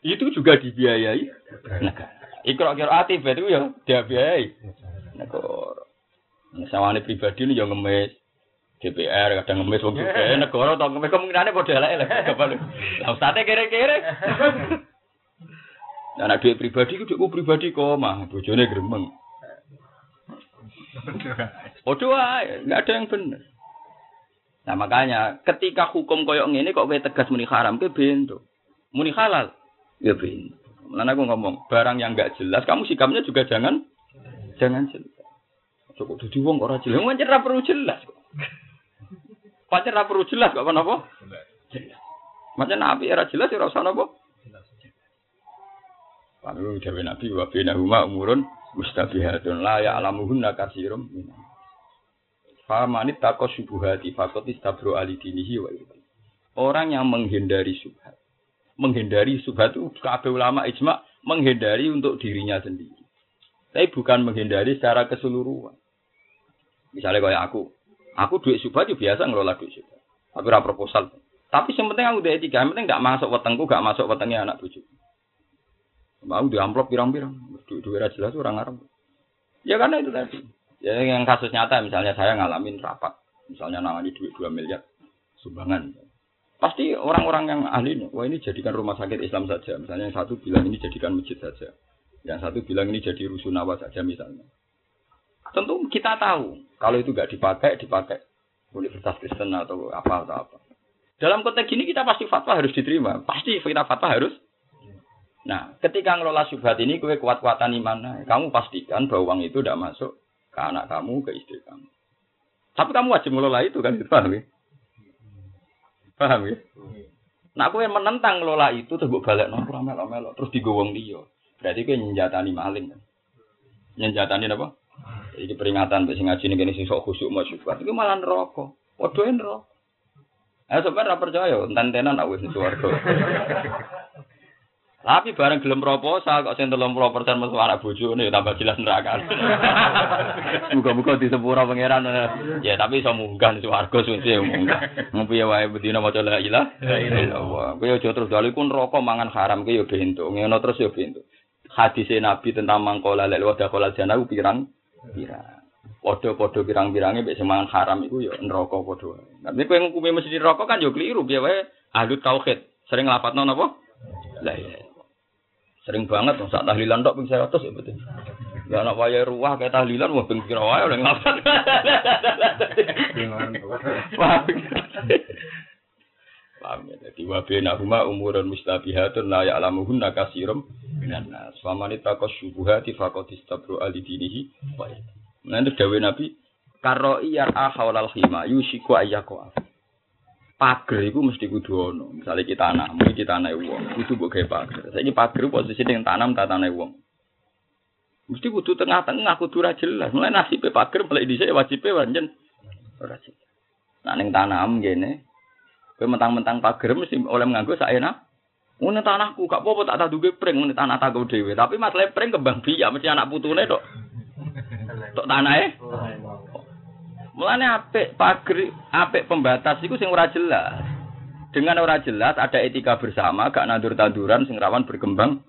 Itu juga dibiayai negara. Ikro kira ati itu ya dia biayai negara. Misalnya pribadi ini yang ngemis. DPR kadang ngemis wong juga negara tau ngemis kemungkinannya padha elek elek kapan lah ustate kere-kere Nah, anak duit pribadi ku duitku pribadi kok mah bojone gremeng. Podo wae, enggak ada yang benar. Nah, makanya ketika hukum koyok ngene kok tegas muni haram ke bento. Muni halal ya bento. Lan aku ngomong, barang yang enggak jelas kamu sikapnya juga jangan jangan jelas. Cukup dadi wong kok ora jelas. Wong perlu jelas kok. Pancen ora perlu jelas kok apa? Jelas. Macam nabi era jelas ya ora usah napa? Lalu dewe nabi wa bainahuma umurun mustabihatun la ya'lamuhunna katsirum minan. Famanit takos syubuhati fakot istabro alidinihi wa irfan. Orang yang menghindari subhat. Menghindari subhat itu kabeh ulama ijma menghindari untuk dirinya sendiri. Tapi bukan menghindari secara keseluruhan. Misalnya kayak aku, aku duit subhat itu biasa ngelola duit subhat. Tapi ora proposal. Tapi penting aku duit tiga, yang penting gak masuk wetengku, gak masuk wetengnya anak bujuk. Mau di amplop pirang-pirang, duit duit jelas orang Arab. Ya karena itu tadi. Ya yang kasus nyata misalnya saya ngalamin rapat, misalnya nangani duit 2 miliar sumbangan. Pasti orang-orang yang ahli, wah ini jadikan rumah sakit Islam saja. Misalnya yang satu bilang ini jadikan masjid saja. Yang satu bilang ini jadi rusunawa saja misalnya. Tentu kita tahu kalau itu nggak dipakai, dipakai Universitas Kristen atau apa atau apa. Dalam konteks ini kita pasti fatwa harus diterima. Pasti kita fatwa harus. Nah, ketika ngelola subhat ini, kue kuat-kuatan iman, kamu pastikan bahwa uang itu tidak masuk ke anak kamu, ke istri kamu. Tapi kamu wajib ngelola itu kan, paham ya? Paham ya? Nah, yang menentang ngelola itu terus balik nongkrong melok-melok terus digowong dia. Berarti gue nyenjatani maling kan? Nyenjatani apa? Jadi peringatan besi ngaji ini sing sok khusyuk mau syukur. Itu malah neraka. Waduh neraka. Eh sebenarnya percaya, enten-tenan aku wis warga. Tapi bareng gelem proposal kok sing 30% metu anak bojone tambah jelas neraka. Muga-muga disepuro pangeran. Ya tapi iso munggah ning swarga suci munggah. Ngopi ya wae bedina maca la ilaha illallah. Kowe aja terus dalu ku neraka mangan haram ki ya bento. Ngono terus ya bento. Hadise Nabi tentang mangkola lek wadah kola jana ku pirang pirang. Podo-podo pirang-pirange mek sing mangan haram iku ya neraka padha. Tapi kowe ngukumi mesti neraka kan ya keliru piye wae ahli tauhid. Sering lapatno napa? La Sering banget saat tahlilan tok ping 100 ya betul. Ya anak waya ruah kayak tahlilan wah ping kira wae oleh ngapa. Paham ya, jadi wabena huma umurun mustabihatun la ya'lamuhunna kasirum minan nas. Faman ittaqas syubuhati faqad istabru ali dinihi wa itu dawe Nabi karo iyar ahawalal khima yusiku ayyaqwa. pager itu mesti kudu ono. Misalnya kita tanam, kita tanam uang, kudu mbok gawe pager. Saiki pager posisi yang tanam tak tanam uang. Mesti kudu tengah-tengah kudu ora jelas. Mulai nasib pager mulai dhisik wajibe pancen ora jelas. Nah ning tanam ngene, kowe mentang-mentang pager mesti oleh sak enak. Ngene tanahku gak apa-apa tak taduke pring ngene tanah tak dhewe. Tapi masalah pring kembang biak mesti anak putune tok. Tok tanahe. Mulane apik pager, apik pembatas iku sing ora jelas. Dengan ora jelas ada etika bersama, gak nandur tanduran sing rawan berkembang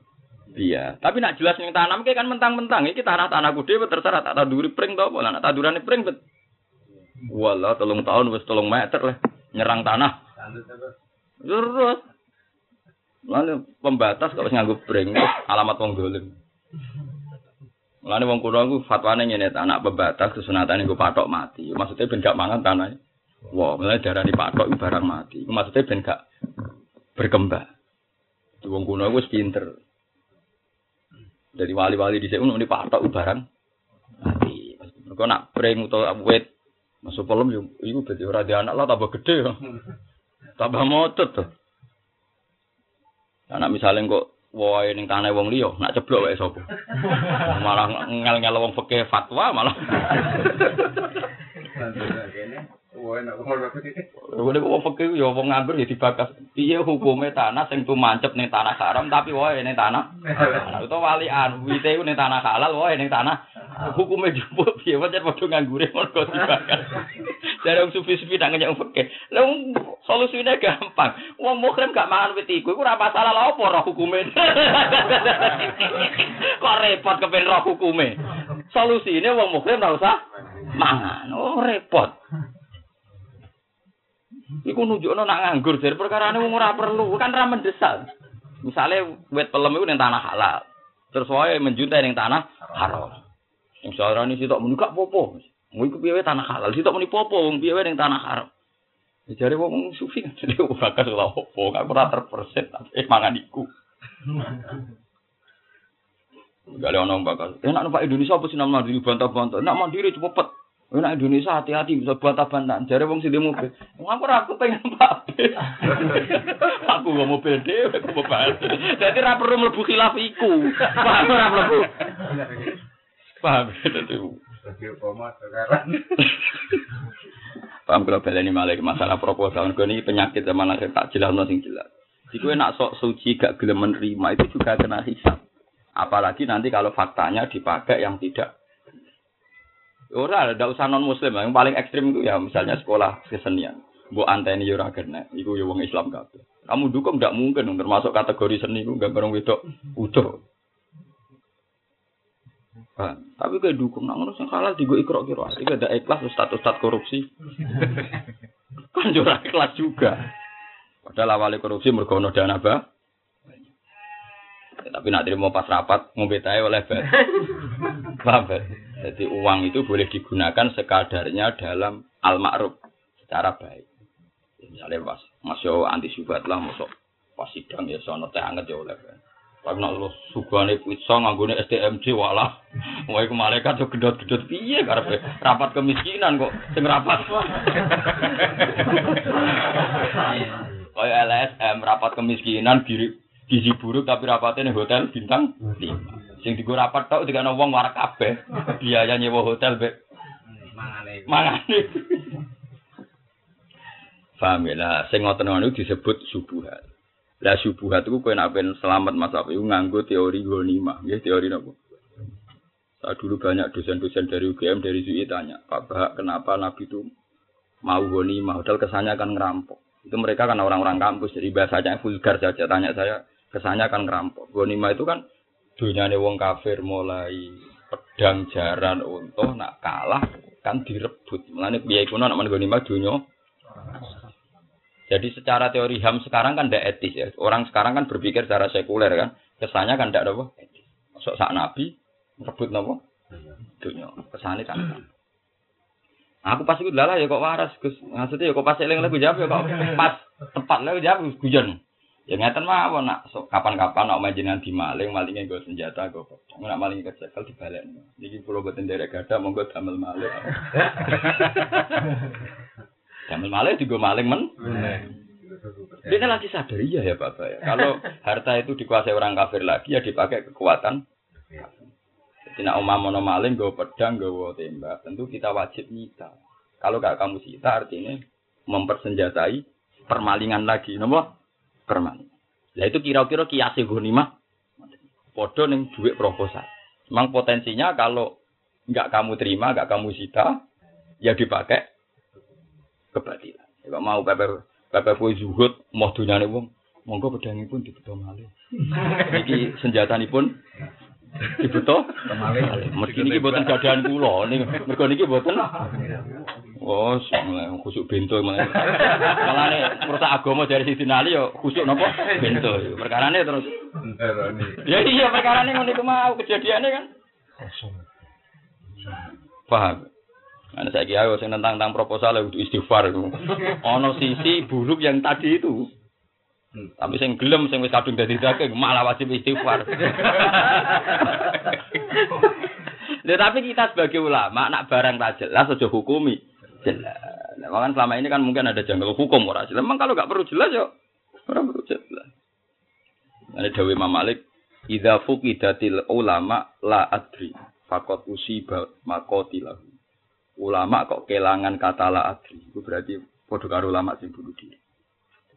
Iya, tapi nak jelas ning tanam kan mentang-mentang iki tanah-tanahku dhewe terserah tak tanduri pring to apa nak tandurane pring bet. Wala telung tahun wis telung meter lah nyerang tanah. Terus Lalu pembatas wis nganggo pring alamat wong dolim. Mulane wong kuno iku fatwane ngene anak pembatas kesunatan nggo patok mati. Maksudnya ben gak mangan tanah. Wah, mulane darani patok iku barang mati. Maksudnya ben gak berkembang. Wong kuno iku wis pinter. Jadi wali-wali di sini ini patok barang mati. Mereka nak pring atau wet masuk pelem yo iku berarti ora di anak lah tambah gede ya. Tambah motot tuh. Anak misalnya kok wae ning tanah wong liya nak ceblok wae sapa. Malah ngel-ngel wong fikih fatwa malah. Wong wong fakir ya wong nganggur ya dibakas. Piye hukume tanah sing tumancep ning tanah haram tapi wae ning tanah. Utawa walian wite ku ning tanah halal wae ning tanah. Hukume jupuk piye wae padha nganggure mergo dibakas. Dari wong sufi-sufi nang nyang fakir. Lah solusine gampang. Wong mukrim gak mangan wit iku iku ora masalah lha apa roh hukume. Kok repot kepen roh hukume. Solusine wong mukrim ora usah mangan. Oh repot. Iku nunjukno nak nganggur jadi perkara ini ora perlu, kan ra mendesak. Misalnya wet pelem iku ning tanah halal. Terus wae menjuntai ning tanah haram. Sing sarane sitok muni gak popo. Mau iku piye tanah halal, sitok muni popo wong piye ning tanah haram. Ya jare wong sufi kan jadi ora opo, gak ora terperset tapi mangan iku. Gak ada orang bakal. Eh, nak numpak Indonesia apa sih nama mandiri bantah-bantah? Nak mandiri cepet. Eh, nak Indonesia hati-hati bisa bantah-bantah. Jadi wong sing di mobil. Wong aku ora aku pengen bis. aku gak mobil dhewe, aku mau. Jadi ora perlu mlebu khilaf iku. Paham ora mlebu? Paham dadi. Paham kalau baleni malah masalah proposal. Gue ini penyakit zaman akhir tak jelas sing jelas. Jika nak sok suci gak gelem menerima itu juga kena hisap. Apalagi nanti kalau faktanya dipakai yang tidak. Ora, ada usah non muslim. Yang paling ekstrim itu ya misalnya sekolah kesenian. Bu anteni ora kena. Iku yo wong Islam kabeh. Kamu dukung nggak mungkin termasuk kategori seni itu gambar wedok utuh. Nah, tapi kayak dukung, nah ngono sing halal digo ikro kiro, iki ada ikhlas status status korupsi. kan jurah ikhlas juga. Padahal awalnya korupsi mergo ono dana ba. Ya, tapi nak terima pas rapat ngombe tae oleh bar. Paham? Jadi uang itu boleh digunakan sekadarnya dalam al ma'ruf secara baik. Ya, misalnya pas masuk anti subat lah masuk pas sidang ya sono teh anget ya oleh. Tapi nak lu sugane pizza nganggone SDMJ walah. Wah iku malaikat yo gedot-gedot piye karepe rapat kemiskinan kok sing rapat. Kaya LSM rapat kemiskinan gizi buruk tapi rapatnya ning hotel bintang 5. Sing digo rapat tok dikane wong warak kabeh. Biaya nyewa hotel be mangane. Mangane. Paham ya? Lah sing ngoten niku disebut subuhat. Lah subuhat itu kowe nek selamat Mas Afi nganggo teori ghanimah, nggih teori napa? Saya dulu banyak dosen-dosen dari UGM dari UI tanya, Pak Bahak, kenapa Nabi itu mau ghanimah? Padahal kesannya akan ngerampok. Itu mereka kan orang-orang kampus, jadi bahasanya vulgar saja. Tanya saya, kesannya akan ngerampok. Ghanimah itu kan dunyane wong kafir mulai pedang jaran untuh nak kalah kan direbut. Mulane piye iku nak men ghanimah dunya jadi secara teori HAM sekarang kan tidak etis ya. Orang sekarang kan berpikir secara sekuler kan. Kesannya kan tidak apa. Masuk saat Nabi, rebut nopo dunia. Kesannya kan. Aku pas itu lala ya kok waras. Maksudnya ya kok pas eling lagu jawab ya kok pas tepat lagu jawab guyon. Ya ngeten mawon nak so, kapan-kapan nak majinan di maling, malingnya gue senjata gue kok. Nak maling kecekel dibalik. Jadi pulau boten derek gada monggo damel maling. Damel maling juga maling men. Dia kan lagi sadar iya ya Bapak ya. Kalau harta itu dikuasai orang kafir lagi ya dipakai kekuatan. Jadi nak umam mono maling gue pedang gue tembak, tentu kita wajib nyita. Kalau gak kamu sita artinya mempersenjatai permalingan lagi, nopo permalingan. Nah itu kira-kira kiasi gonimah, podo neng duit proposal. Memang potensinya kalau nggak kamu terima, nggak kamu sita, ya dipakai kebatilan. Kalau mau pepe pepe kue zuhud, mau dunia nih wong, monggo pedangipun dibeto malih. Iki senjatanipun dibeto malih. Mergi niki mboten gadahan kula, niki mergo niki mboten Oh, mulai khusuk bento mulai. Malane merusak agama dari sisi nali yo khusuk napa bento. Perkarane terus. Ya iya perkarane ngono iku mau kejadiannya kan. Paham. Nah, saya kira saya tentang tentang proposal itu istighfar itu. Ono sisi buruk yang tadi itu. Tapi saya gelem, saya wis kadung dadi daging, malah wajib istighfar. Lha tapi kita sebagai ulama nak barang tak jelas aja hukumi. Jelas. Nah, makanya selama ini kan mungkin ada janggal hukum ora jelas. Memang kalau nggak perlu jelas ya ora perlu jelas. Ada Dewi Imam Malik, "Idza fuqidatil ulama la adri, fakot usiba makotilahu." Ulama kok kelangan kata la adri, itu berarti padha karo ulama sing bunuh diri.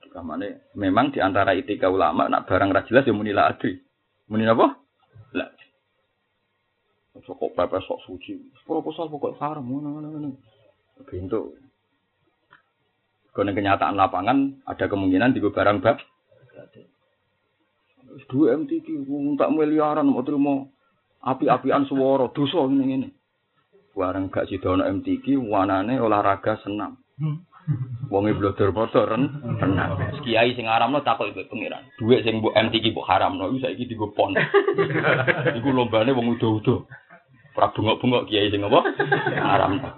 Kamane memang di antara etika ulama nak barang ra jelas ya muni la adri. Muni apa? La. Kok pepes sok suci. Proposal pokok haram ngono-ngono. Bentuk. Kalau kenyataan lapangan ada kemungkinan di barang bab. Dua MTQ, tak miliaran, mau terima api-apian suara, dosa ini ini. Barang gak sidono MTQ, wanane olahraga senam. Wonge blodor foto ren renang. Kiai sing aramno takok iku pengiran. Duit sing mbok MTQ mbok haramno iku saiki digo pon. Iku lombane wong udo-udo. Ora bengok-bengok kiai sing apa? Haramno.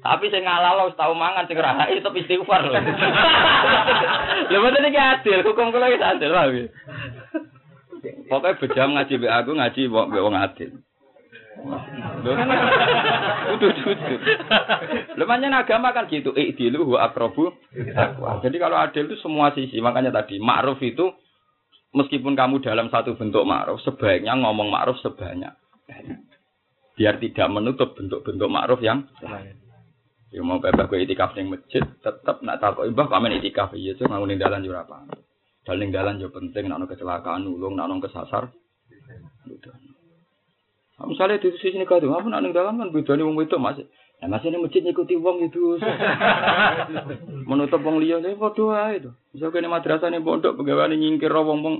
Tapi sing ngalalo wis tau mangan sing rahai tetep istighfar lho. Lha mboten iki adil, hukum kula wis adil wae. Pokoke bejam ngaji mbek aku ngaji mbek wong adil. Udah udah. Lemahnya agama kan gitu. Ikdilu wa akrobu. Jadi kalau adil itu semua sisi. Makanya tadi ma'ruf itu meskipun kamu dalam satu bentuk ma'ruf sebaiknya ngomong ma'ruf sebanyak. Biar tidak menutup bentuk-bentuk ma'ruf yang lain. Ya mau bebas gue itikaf ning masjid, tetap nak takut ibah pamen itikaf iya tuh ngawunin dalan yo. Dalan penting nak kecelakaan nulung, nak kesasar. Udah. Nah, misalnya di sisi ini kado, apa nak dalam kan beda nih wong itu masih. Nah, masih ini masjid ngikuti wong itu. Menutup wong liya nih foto aja itu. Misal kene madrasah pondok pegawai nyingkir wong wong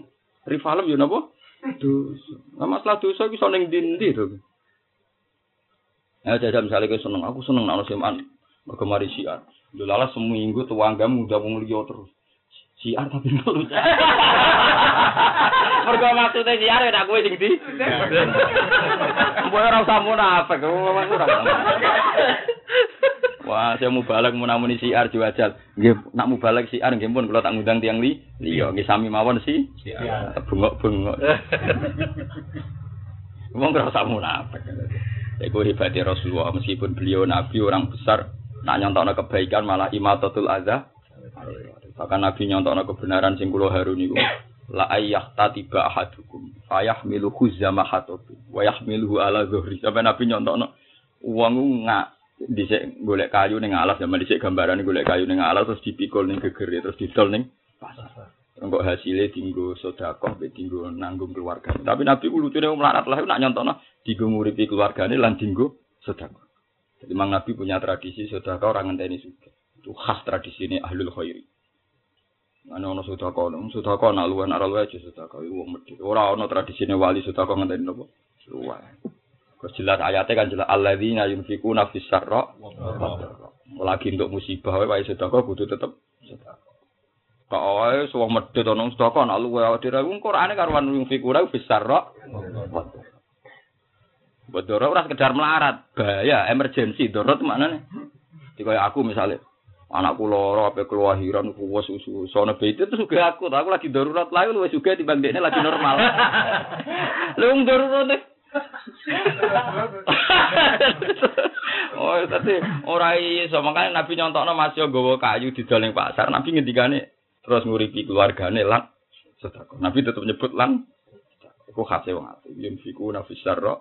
rivalem yo napa? Dosa. Nah, masalah dosa iki ning ndi to. Ya jajal misalnya gue seneng, aku seneng nak. Mergo mari siar. Lala seminggu tuanggam udah wong liya terus. Siar tapi ngeluh. Mergo maksude siar nek kowe sing ndi? Mbok ora usah munafik, ora Wah, saya mau balik mau namuni siar juajal. Nggih, nak mau balik siar nggih pun kalau tak ngundang tiang li, liya nggih sami mawon sih. Siar. Bengok-bengok. Wong ora usah munafik. Iku hebatnya Rasulullah meskipun beliau nabi orang besar nak nyontokno kebaikan malah imatatul adza. Bahkan nabi nyontokno kebenaran sing kula harun niku la ayyah tatiba ahadukum fayahmilu khuzama hatobi wa yahmiluhu ala zuhri. Sampai nabi nyontokno wong nggak dhisik golek kayu ning alas zaman dhisik gambaran golek kayu ning alas terus dipikul ning geger terus didol ning pasar. Enggak hasilnya tinggu sodakoh, tinggu nanggung keluarga. Tapi Nabi lucunya melarat lah, nak nyontokno tinggu nguripi keluarganya lan tinggu sodakoh. Jadi memang Nabi punya tradisi sodakoh orang ngenteni juga. Itu khas tradisi ini ahlul khairi. Ana ono sedekah, ono sedekah nak luwih nak luwih aja sedekah iku wong medhit. Ora ono tradisine wali sedekah ngenteni napa? Luwih. Kok jelas ayatnya kan jelas alladzina yunfikuna fis sarra Lagi untuk musibah wae sedekah kudu tetep sedekah. Kok wae suwung medhit ana sedekah nak luwih dhewe wong Qur'ane karuan yunfikuna fis sarra Bodoro ora sekedar melarat, bahaya, emergensi, dorot mana nih? Dikaya aku misalnya, anakku loro apa kelahiran kuwas susu sono bete itu juga aku. Aku lagi darurat lah lu juga di bang lagi normal. Lu darurat deh. Oh tapi orang iso makanya nabi nyontokno masih gowo kayu di dalam pasar. Nabi ngendikane terus nguripi keluargane lan sedekah. Nabi tetap nyebut lan iku khase wong ati yen fiku nafis sarra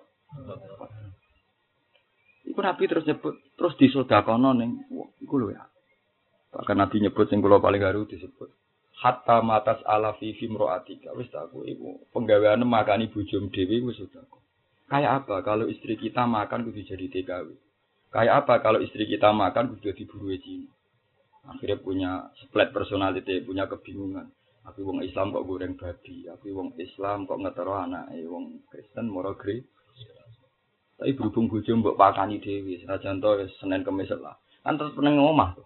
Iku Nabi terus nyebut, terus disodakono ning iku lho ya. Bahkan Nabi nyebut sing kula paling garu disebut hatta matas ala fi fimroatika wis tak ibu penggaweane makani bojom dhewe wis sudah kayak apa kalau istri kita makan kudu jadi TKW kayak apa kalau istri kita makan kudu jadi buru Cina akhirnya punya split personality punya kebingungan Aku wong Islam kok goreng babi, aku wong Islam kok ngetero anak, wong Kristen moro gre. Tapi berhubung bojo mbok pakani dhewe, senajan to Senin Kamis lah. Kan terus peneng omah.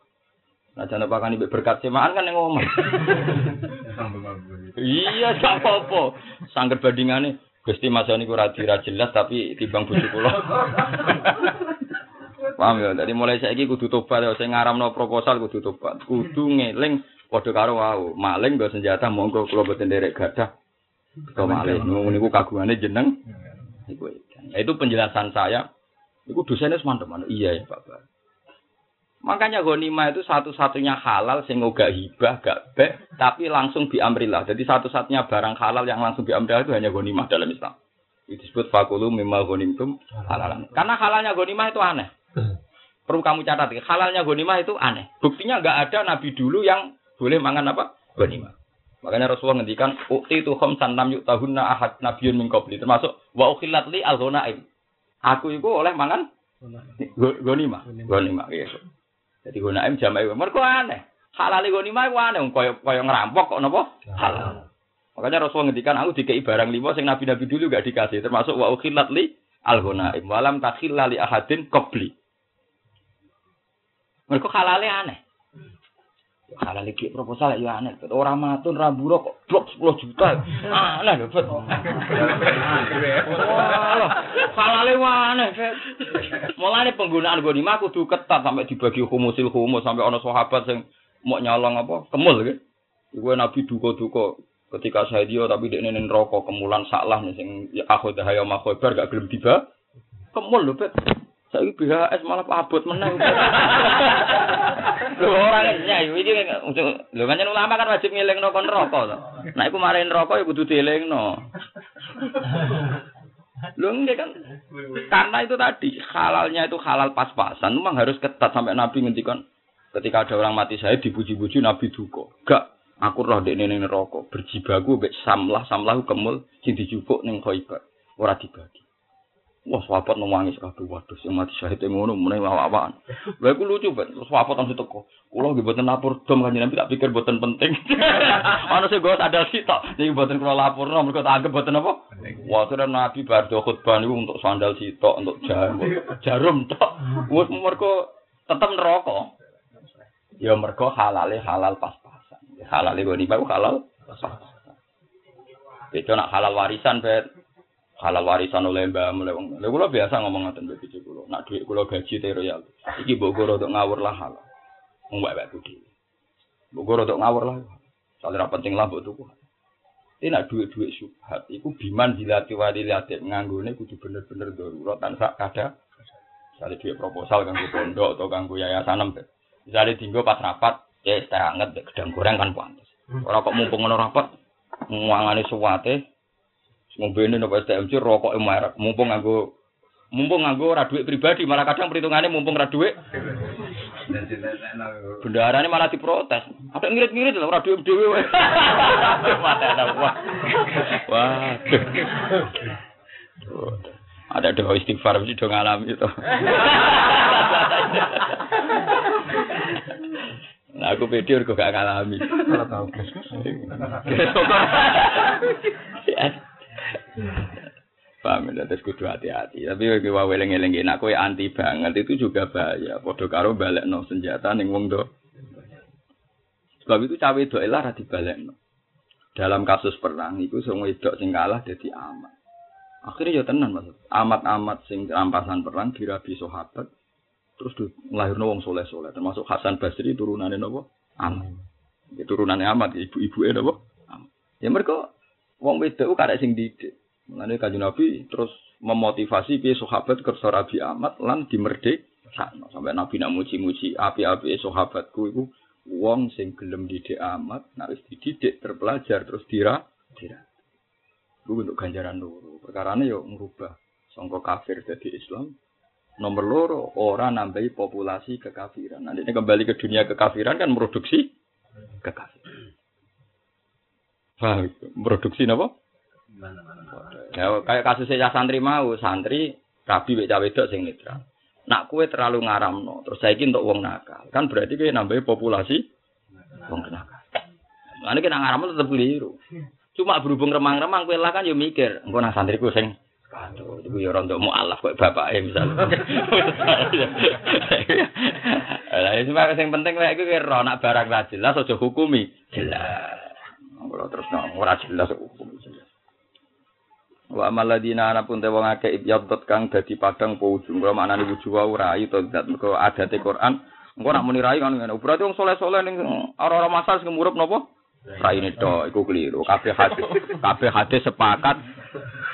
Nah, jangan pakani berkat semaan kan ning omah. iya, gak apa-apa. Sangger Gusti Mas ra dira jelas tapi timbang bojo kula. Paham ya? Jadi mulai saiki kudu tobat ya sing ngaramno proposal kudu tobat. Kudu ngeling padha karo wau. Maling nggo senjata monggo kula boten derek gadah. Kok maling niku kagungane jeneng. Itu penjelasan saya. Iku dosennya semantep Iya ya Pak. Makanya ghanimah itu satu-satunya halal sing gak hibah, gak bek, tapi langsung diamrillah. Jadi satu-satunya barang halal yang langsung diamrillah itu hanya ghanimah dalam Islam. Itu disebut fakulu mimma ghanimtum halalan. Karena halalnya ghanimah itu aneh. Perlu kamu catat, halalnya ghanimah itu aneh. Buktinya nggak ada nabi dulu yang boleh mangan apa? Ghanimah. Makanya Rasulullah ngendikan ukti itu khamsan lam yuk tahunna ahad nabiyun min qabli termasuk wa ukhilat li al. Aku itu oleh mangan ghanimah. Ghanimah iya. Jadi ghanaim jamae mergo aneh. Halal ghanimah ku aneh koyo koyo ngerampok kok napa? Halal. Makanya Rasulullah ngendikan aku dikei barang lima sing nabi-nabi dulu gak dikasih termasuk wa ukhilat li al ghanaim walam takhilla li ahadin qabli. Mereka halale aneh. Halal iki proposal ya aneh. Orang matun ramburo kok blok 10 juta. Aneh lho, Bet. Halale aneh, Bet. Mulane penggunaan gonima kudu ketat sampai dibagi humusil humus sampai ana sahabat sing mau nyolong apa? Kemul kan. Iku Nabi duka-duka ketika saya dia tapi dia nenen rokok kemulan salah nih sing ya makhobar gak gelem tiba. Kemul lho, Bet. Saya BHS malah abot menang. Lho ora ya iki lho kan ulama kan wajib ngelingno kon neraka to. Nek iku marahin neraka ya kudu dielingno. Lho enggak kan karena itu tadi halalnya itu halal pas-pasan memang harus ketat sampai Nabi ngendikan ketika ada orang mati saya dipuji-puji Nabi duka. Gak aku roh dek ning neraka berjibaku mbek samlah samlah kemul sing dijupuk ning Khaibar ora dibagi. Wah, sahabat nangis kabeh waduh sing mati syahid ngono meneh awak-awakan. Lha iku lucu banget. Sahabat langsung teko. Kula nggih mboten lapor dom kan Nabi tak pikir mboten penting. Ana sing gak ada sitok. Niki mboten kula laporno mergo tak anggap mboten apa. Wah, sudah Nabi bar do khutbah niku untuk sandal sitok, untuk jarum, jarum tok. Wes mergo tetep neraka. Ya mergo halale halal pas-pasan. Halale goni halal pas-pasan. Itu nak halal warisan bet halal warisan oleh mbak mulai wong. Lha biasa ngomong ngoten mbek bojo kula. Nak dhuwit kula gaji te royal. Iki mbok untuk ngawur lah. Wong mbak mbak dhewe. Mbok untuk ngawur lah. Soalnya penting lah mbok tuku. Ini nak duit-duit subhat, iku biman dilati wali liatin nganggone kudu bener-bener darurat dan sak kada. Misalnya duit proposal kanggo pondok atau kanggo yayasan em. Misalnya tinggal pas rapat, ya teh anget gedang goreng kan pantes. Ora kok mumpung ngono rapat, ngwangane suwate, Ngombene nopo STMC rokok merek, mumpung nganggo mumpung nganggo ora duit pribadi, malah kadang perhitungannya mumpung ora duit. Bendarane malah diprotes. Ada ngirit-ngirit lho ora duit dhewe. Wah. Ada doa istighfar mesti do ngalami itu. Nah, aku pede kok gak ngalami. Kalau tahu kes-kes. Paham ya, terus kudu hati-hati. Tapi bagi wae eling-eling kowe anti banget itu juga bahaya. Padha karo balekno senjata ning wong do. Sebab itu cawe do elah ra dibalekno. Dalam kasus perang itu sing wedok sing kalah dadi amat. Akhirnya ya tenan Mas. Amat-amat sing rampasan perang dirabi sahabat terus nglahirno wong soleh-soleh termasuk Hasan Basri turunane napa? Amat. Ya, turunane amat ibu-ibuke napa? Amat. Ya mereka Wong wedok karek sing didik. Mulane kanjeng Nabi terus memotivasi piye sahabat kersa rabi amat lan dimerdek sakno sampai Nabi nak muji-muji api-api sahabatku iku wong sing gelem didik amat wis dididik terpelajar terus dira dira. Ku untuk ganjaran loro. Perkarane yo ngubah sangka kafir jadi Islam. Nomor loro orang nambahi populasi kekafiran. Nanti ini kembali ke dunia kekafiran kan produksi kekafiran. Paham? Produksi napa? Ya kayak kasus saya santri mau, santri rabi wek cawe wedok sing netral. Nak kue terlalu ngaramno, terus saiki untuk wong nakal. Kan berarti kowe nambahi populasi wong nakal. Lan nang ngaramu tetep keliru. Cuma berhubung remang-remang kowe lah kan yo mikir, engko nang santriku sing Aduh, itu ya rontok mu'alaf bapak misalnya. Lah itu yang penting lek iku kira nak barang ra jelas aja hukumi. Jelas. Ora terus ora jelas hukum jelas. Wa maladina ana pun te wong akeh ibyadot kang dadi padang po ujung. Kula maknane wujuh wae ayu to zat mergo adate Quran. Engko nak muni rai kan ngene. Berarti wong soleh-soleh ning ora-ora masal sing murup napa? Raine to iku keliru. Kabeh hadis kabeh hadis sepakat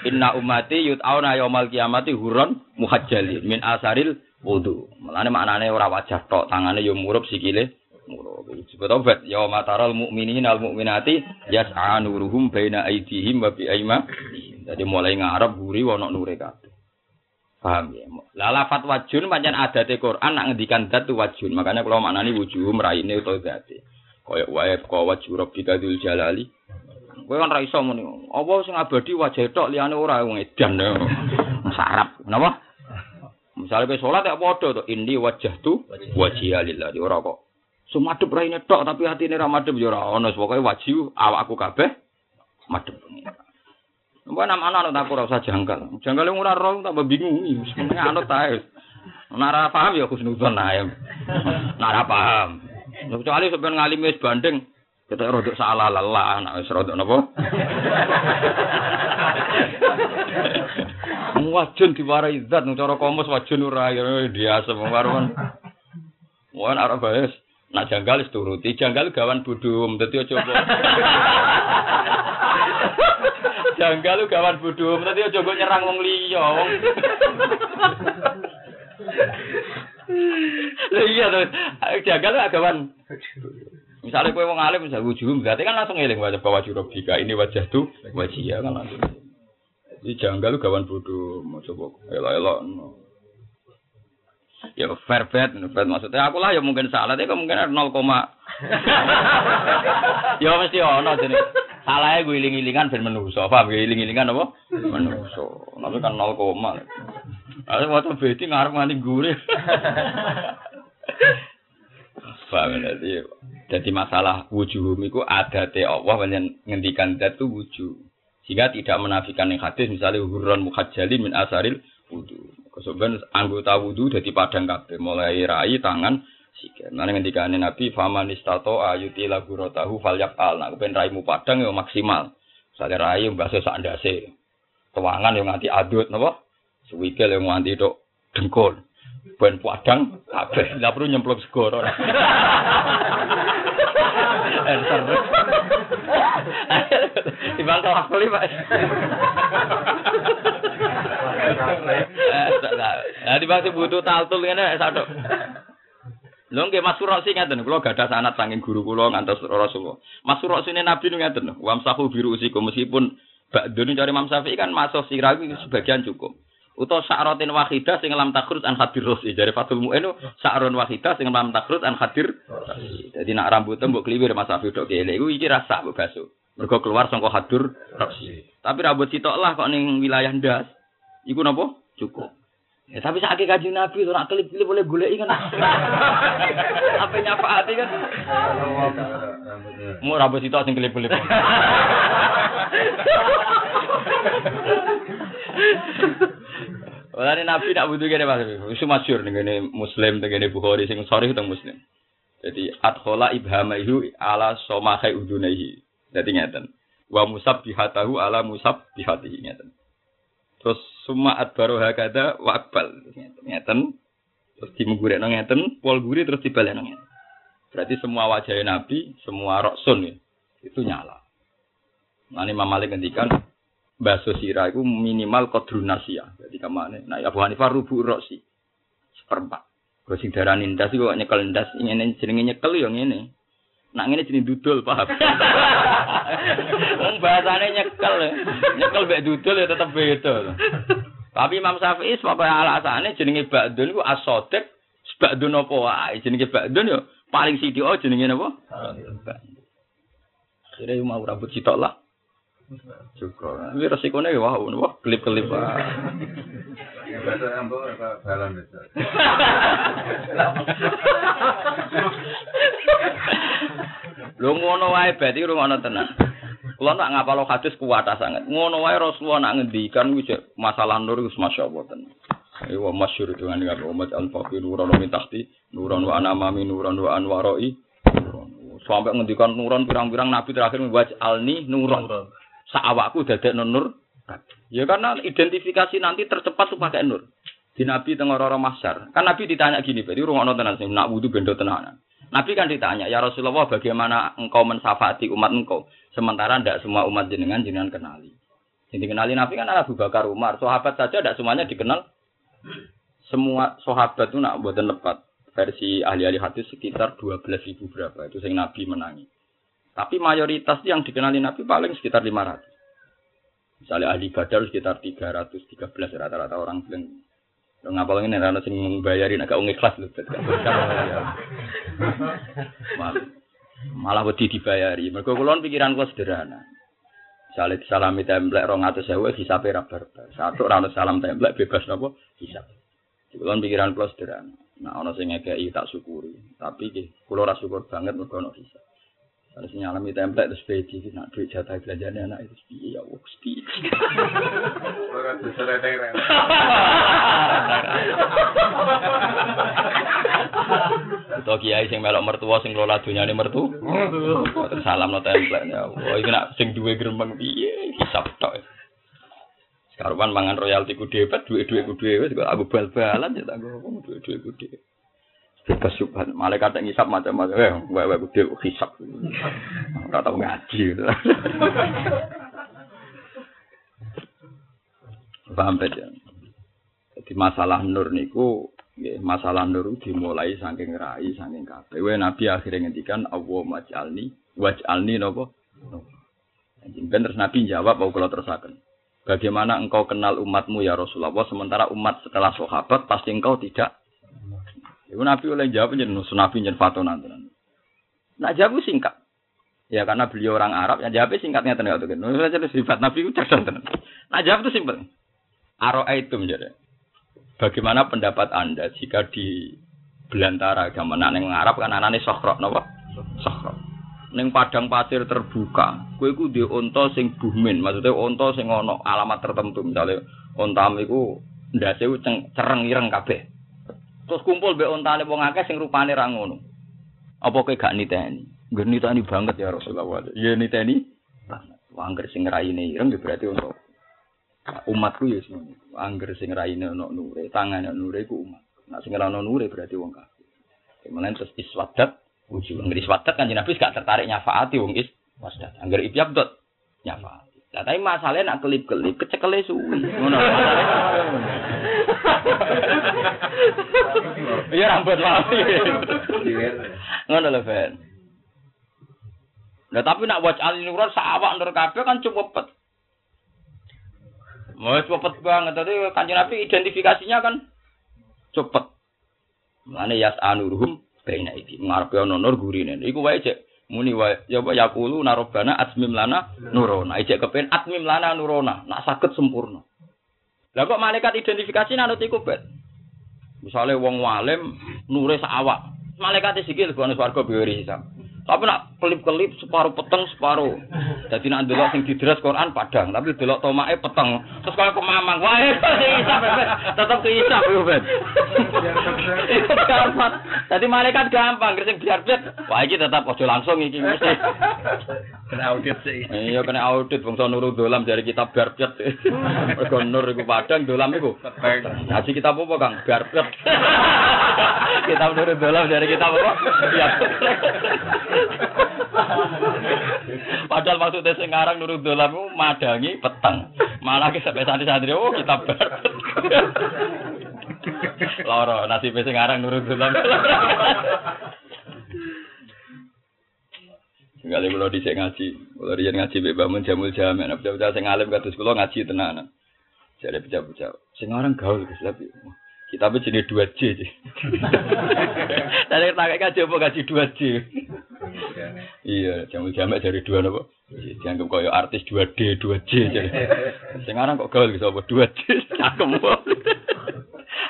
Inna umati yut'auna yaumal kiamati huron muhajjalin min asaril wudu. Mulane maknane ora wajah tok, tangane yo murup sikile murup. Disebut obat ya mataral mukminin al mukminati yas'a nuruhum baina aydihim wa bi aima. Jadi mulai ngarep guri wono nure kabeh. Paham ya? Lah lafat wajun pancen adate Quran nak ngendikan dat tu wajun. Makanya kalau maknani wujuhum raine utawa zate. Kaya wae kaya wajhu rabbika dzul jalali Kowe kan ra iso muni. Apa sing abadi wajah tok liyane ora wong edan. Sarap. Napa? Misalnya kowe salat ya padha to indi wajah tu wajhiya lillahi ora kok. Sumadep raine tok tapi hatine ra madhep ya ora ono wajib awakku kabeh madhep. Mbok nama anak tak ora usah jangkal. Jangkal ora roh tambah bingung. Sebenarnya anut ta. Nara paham ya khusnuzon ae. Nara paham. Kecuali sampeyan ngalimi wis banding kita rodok salah lelah, anak wis rodok napa? Wajun diwarai zat cara komus wajun ora ya biasa wong karo kan. Wong arep baes. Nak janggal wis turuti, janggal gawan budum, dadi aja janggal gawan budum, dadi aja kok nyerang wong liya, wong. Lah iya to, janggal gawan Misalnya kue wong alim misalnya wujud berarti kan langsung ngeling wajah bahwa jurobika ini wajah tuh wajah ya kan langsung. Jadi janggal gawan bodoh mau coba elok elok. Ya fair bet, fair maksudnya aku lah ya mungkin salah, tapi kemungkinan 0, ya mesti ono jadi salahnya gue iling ilingan ben menuso, paham gue iling ilingan apa? Menuso, tapi kan 0, Ada waktu beti ngarep nganti gurih. Paham jadi jadi masalah wujuhum itu ada te Allah yang ngendikan dat itu wujuh. Sehingga tidak menafikan yang hadis misalnya hurun muhajjali min asaril wudu. Kemudian anggota wudu jadi padang kabeh mulai rai tangan sikil. Nah ngendikan Nabi faman istato ayuti lagu rotahu falyak al. Nah kepen raimu padang yang maksimal. Misalnya rai bahasa sak ndase. Tuangan yang nganti adut napa? Suwikil yang nganti tok dengkul. Ben padang kabeh. Lah perlu nyemplung segoro. Enter. Timbang tawaf kali, Pak. Nah, timbang sing butuh taltul ngene satu. Lho nggih Mas Surosi ngaten, kula gadah sanad saking guru kula ngantos Rasulullah. Mas Surosi Nabi ngaten, wamsahu biru usikum meskipun Ba'dun cari Imam Syafi'i kan masuk sirah sebagian cukup. Uto sa'rotin wahidah sing lam takrut an hadir rosi. Dari Fatul Mu'in sa'ron wahidah sing lam takrut an hadir Jadi nak rambut mbok kliwir Mas Afi dok kele iku iki rasa mbok baso. Mergo keluar hadur rosi. Tapi rambut sitok lah kok ning wilayah ndas. Iku napa? Cukup. Ya, tapi sakit kaji Nabi, orang kelip-kelip boleh gulai kan. Apa nyapa hati kan? Mau rambut itu asing kelip-kelip. Walane Nabi nak butuh kene Mas. Isu masyhur ning ngene Muslim ngene Bukhari sing sore teng Muslim. Jadi adkhala ibhamaihu ala somakai udunaihi. Jadi ngeten. Wa musabbihatahu ala musabbihatihi ngeten. Terus summa adbaru hakada wa akbal ngeten. Terus dimenggurekno ngeten, pol guri terus dibalekno ngeten. Berarti semua wajah Nabi, semua roksun ya, itu nyala. Nah, ini Imam Malik ngendikan Baso sirah itu minimal kodrun nasia. Jadi ke mana? Nah Abu Hanifah rubu rosi seperempat. Sing darah nindas itu nyekel nindas, ini jenenge nyekel yang ini. Nak ini jenis dudul paham? Wong bahasane nyekel, nyekel bek dudul ya tetap beda. Tapi Imam Syafi'i sebab alasannya jenenge ba'dun itu asodek, ba'dun apa wae. Jenenge ba'dun ya paling sithik oh jenenge apa? Akhirnya mau rambut sitok lah. Juga. Ini resikonya wah, wah ambo apa balan itu. Lho ngono wae berarti ngono tenan. Kula nak ngapalo hadis kuat sangat. Ngono wae Rasulullah nak ngendikan wis masalah nur wis masyaallah tenan. Iwa masyhur dengan dengan umat al-faqir nuran min tahti nuran wa anamami nuran wa anwaroi sampai ngendikan nuran pirang-pirang nabi terakhir waj alni nuran saawakku dadek nur. Ya karena identifikasi nanti tercepat tuh pakai nur. Di nabi tengah orang masyar. Kan nabi ditanya gini berarti rumah tenan sih nak wudhu bendo tenanan. Nabi kan ditanya ya rasulullah bagaimana engkau mensafati umat engkau? Sementara tidak semua umat jenengan jenengan kenali. Jadi kenali nabi kan Abu Bakar Umar. Sahabat saja tidak semuanya dikenal. Semua sahabat itu nak buat lepat versi ahli-ahli hadis sekitar 12 ribu berapa itu yang Nabi menangi. Tapi mayoritas yang dikenali Nabi paling sekitar 500. Misalnya ahli badar sekitar 313 rata-rata orang bilang Lo ngapal ini rana sing membayarin agak ikhlas lho. Malah, malah wedi dibayari. Mergo kula pikiran kula sederhana. Misalnya salami templek rong atau sewa hisap era barbar. Satu rano salam templek bebas nopo hisap. Kulon pikiran kulo sederhana. Nah ono sing ngekei tak syukuri. Tapi ki kulo ora syukur banget mergo ono hisap. Sing nyalami templek terus pedi nak duit jatah belanjane anak itu piye ya wis piye. Ora bisa rene. Atau kiai sing melok mertua sing kelola dunyane mertu. Salam no template ya. Oh iki nak sing duwe gremeng piye hisap tok. Karuan mangan royalti ku dhewe, duwe-duwe ku dhewe kok aku bal-balan ya tak ngomong duwe-duwe ku dhewe. Bebas subhan, malaikat yang ngisap macam-macam, eh, wae-wae ku dhewe hisap. Ora tau ngaji. Paham ya? Jadi masalah nur niku nggih masalah nur dimulai saking rai saking kabeh. Wae Nabi akhirnya ngendikan Allah maj'alni waj'alni napa? Ben terus Nabi jawab mau kula terusaken. Bagaimana engkau kenal umatmu ya Rasulullah sementara umat setelah sahabat pasti engkau tidak. Ibu Nabi oleh jawab jeneng Nabi jeneng fatona Nah jawab singkat. Ya karena beliau orang Arab, ya jawabnya singkatnya tenan itu kan. Nah, jadi sifat Nabi itu cerdas tenan. Nah jawab itu simpel. Aro itu menjadi. Bagaimana pendapat Anda jika di belantara zaman neng Arab kan anane sokrok, napa? Sokrok. Neng padang pasir terbuka, kue ku di onto sing buhmin, maksudnya onto sing ono alamat tertentu, misalnya ontam iku ndase cereng ireng kabeh. Terus kumpul be ontane wong akeh sing rupane ra ngono. Apa kowe gak niteni? Ngger niteni banget ya Rasulullah. Ya niteni banget. Angger sing raine ireng berarti untuk umatku ya semono. Angger sing raine ono nure, tangane nure ku umat. Nah sing ono nure berarti wong kafir. Kemudian terus iswadat Uji ngeri swadat kan Nabi gak tertarik nyafaati wong is wasdat. Angger ibyab dot Lah tapi masalahnya nak kelip-kelip kecekele suwi. Ngono. Iya rambut mati. Ngono lho Ben. Nah tapi nak wajah alinuran sawak nur kabeh kan cukup pet. Mau cepet banget tadi kanjeng Nabi identifikasinya kan cepet. Mana yas anuruhum baina iki ngarepe ana nur gurine iku wae cek muni wae ya apa yaqulu narobana atmim lana nurona. Ijek kepen atmim lana nurona. Nak saged sempurna. Lah kok malaikat identifikasi nanut iku bet misale wong walim nure sak awak. Malaikat sikil gone swarga biwiri hisab Tapi nak kelip-kelip separuh peteng separuh. Jadi nak delok sing didres Quran padang, tapi delok tomake peteng. Terus kalau ke mamang, wah isap tetap ke isap yo ben. gampang. Jadi malaikat gampang, sing biar bet. Wah iki tetap ojo langsung iki mesti. Kena audit sih. Iya kena audit bangsa nurul dolam dari kita biar bet. Mergo nur iku padang, dolam iku. Haji kita apa Kang? Biar bet. Kita nurul dolam dari kita apa? Biar Padahal maksudnya sing ngarang nurut dolam madangi peteng. Malah ke sampai santri-santri oh kita ber. Loro nasib sing ngarang nurut dolam. Sekali kalau dicek ngaji, kalau dia ngaji bebamun jamul jamin, nah bocah-bocah sing alim kados kula ngaji tenanan. Jadi bocah-bocah sing gaul Gus tapi kita jenis dua J. Tadi tak kaji apa ngaji dua J. Iya, jamu jamak dari dua nopo. Dianggap kaya artis 2D, 2J jadi. Sekarang kok gaul bisa apa 2J cakem.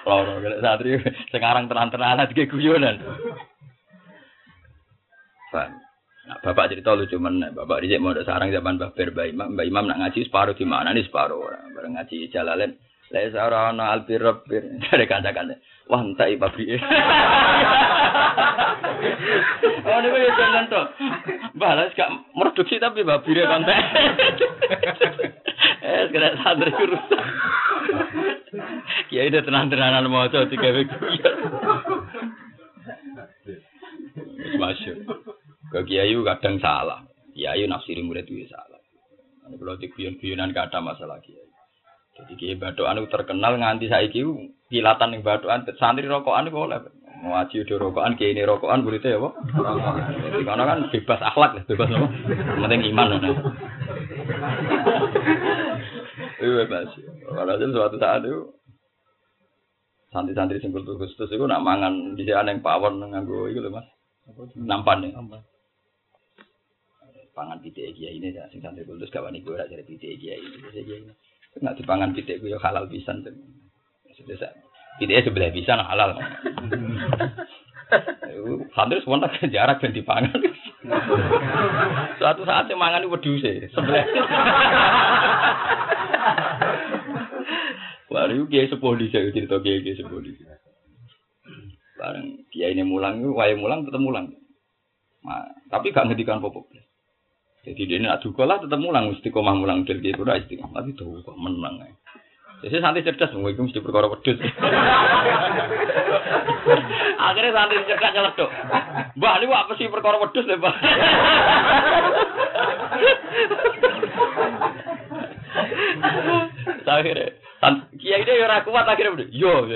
Loro kene satri sekarang tenan-tenanan iki guyonan. Pan. Nah, bapak cerita lucu mana? Bapak Rizik mau sarang zaman Mbak Ber, Mbak Imam, Mbak Imam nak ngaji separuh di mana nih separuh orang bareng ngaji jalalen. Lai sarana albir rabbir dari kanca-kanca. Wah, entai pabrik. oh, ini gue jalan tuh. Balas gak produksi tapi babire konten. eh, sekarang santri rusak. Kiai udah tenang-tenangan mau coba tiga minggu. Masyur. Ke kiai kadang salah. Kiai nafsiri murid itu salah. Ini kalau di guyon-guyonan gak ada masalah kiai. Jadi kiai itu terkenal nganti saiki kilatan yang badoan santri rokokan itu boleh. Mau aji udah rokokan, kiai ini rokokan muridnya ya, Pak. Jadi karena kan bebas akhlak, bebas apa? Penting iman. Nah. Bebas. Walhasil suatu saat itu santri-santri sing kultur Gustus itu nak mangan di sana yang pawon nganggo itu loh mas. Nampan ya. Pangan pitik kiai ini sing santri kultus gak wani ora dari pitik kiai ini. Kiai ini. Nak dipangan pitik gue halal pisan. Sudah Pitiknya sebelah bisa nah halal. Santri semua tak jarak dan dipangan. Suatu saat yang mangan itu wedhus sebelah. Baru kiai sepuluh saya cerita kiai kiai sepuluh. Bareng kiai ini mulang itu, wae mulang tetap mulang. Nah, tapi gak ngedikan popok. Jadi dia nak juga lah tetap mulang, mesti komah mulang dari dia udah istiqomah. Tapi tuh kok menang ya. Jadi santri cerdas, mau itu mesti perkara wedus. Akhirnya santri cerdas nyelek tuh. Mbak, ini apa sih perkara wedus deh, Mbak? Akhirnya, kiai dia ora kuat akhirnya yo.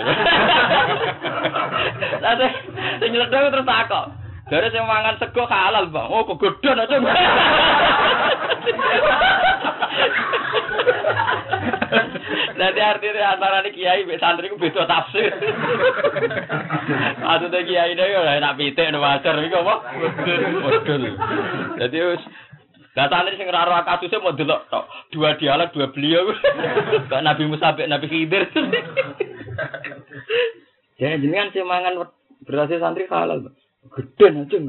Nanti, saya nyelek terus takut. Dari saya mangan sego halal, Bang. Oh, kegodon aja. Nanti artinya antara nih kiai be santri ku beda tafsir. Maksudnya kiai ini ya enak pitik no wajar iki apa? Modul. Jadi wis Lah santri sing ora kasusnya mau delok tok. Dua dialog dua beliau. Kok Nabi Musa Nabi Khidir. Jadi jenengan sing mangan berhasil santri halal, Bang. Gede aja.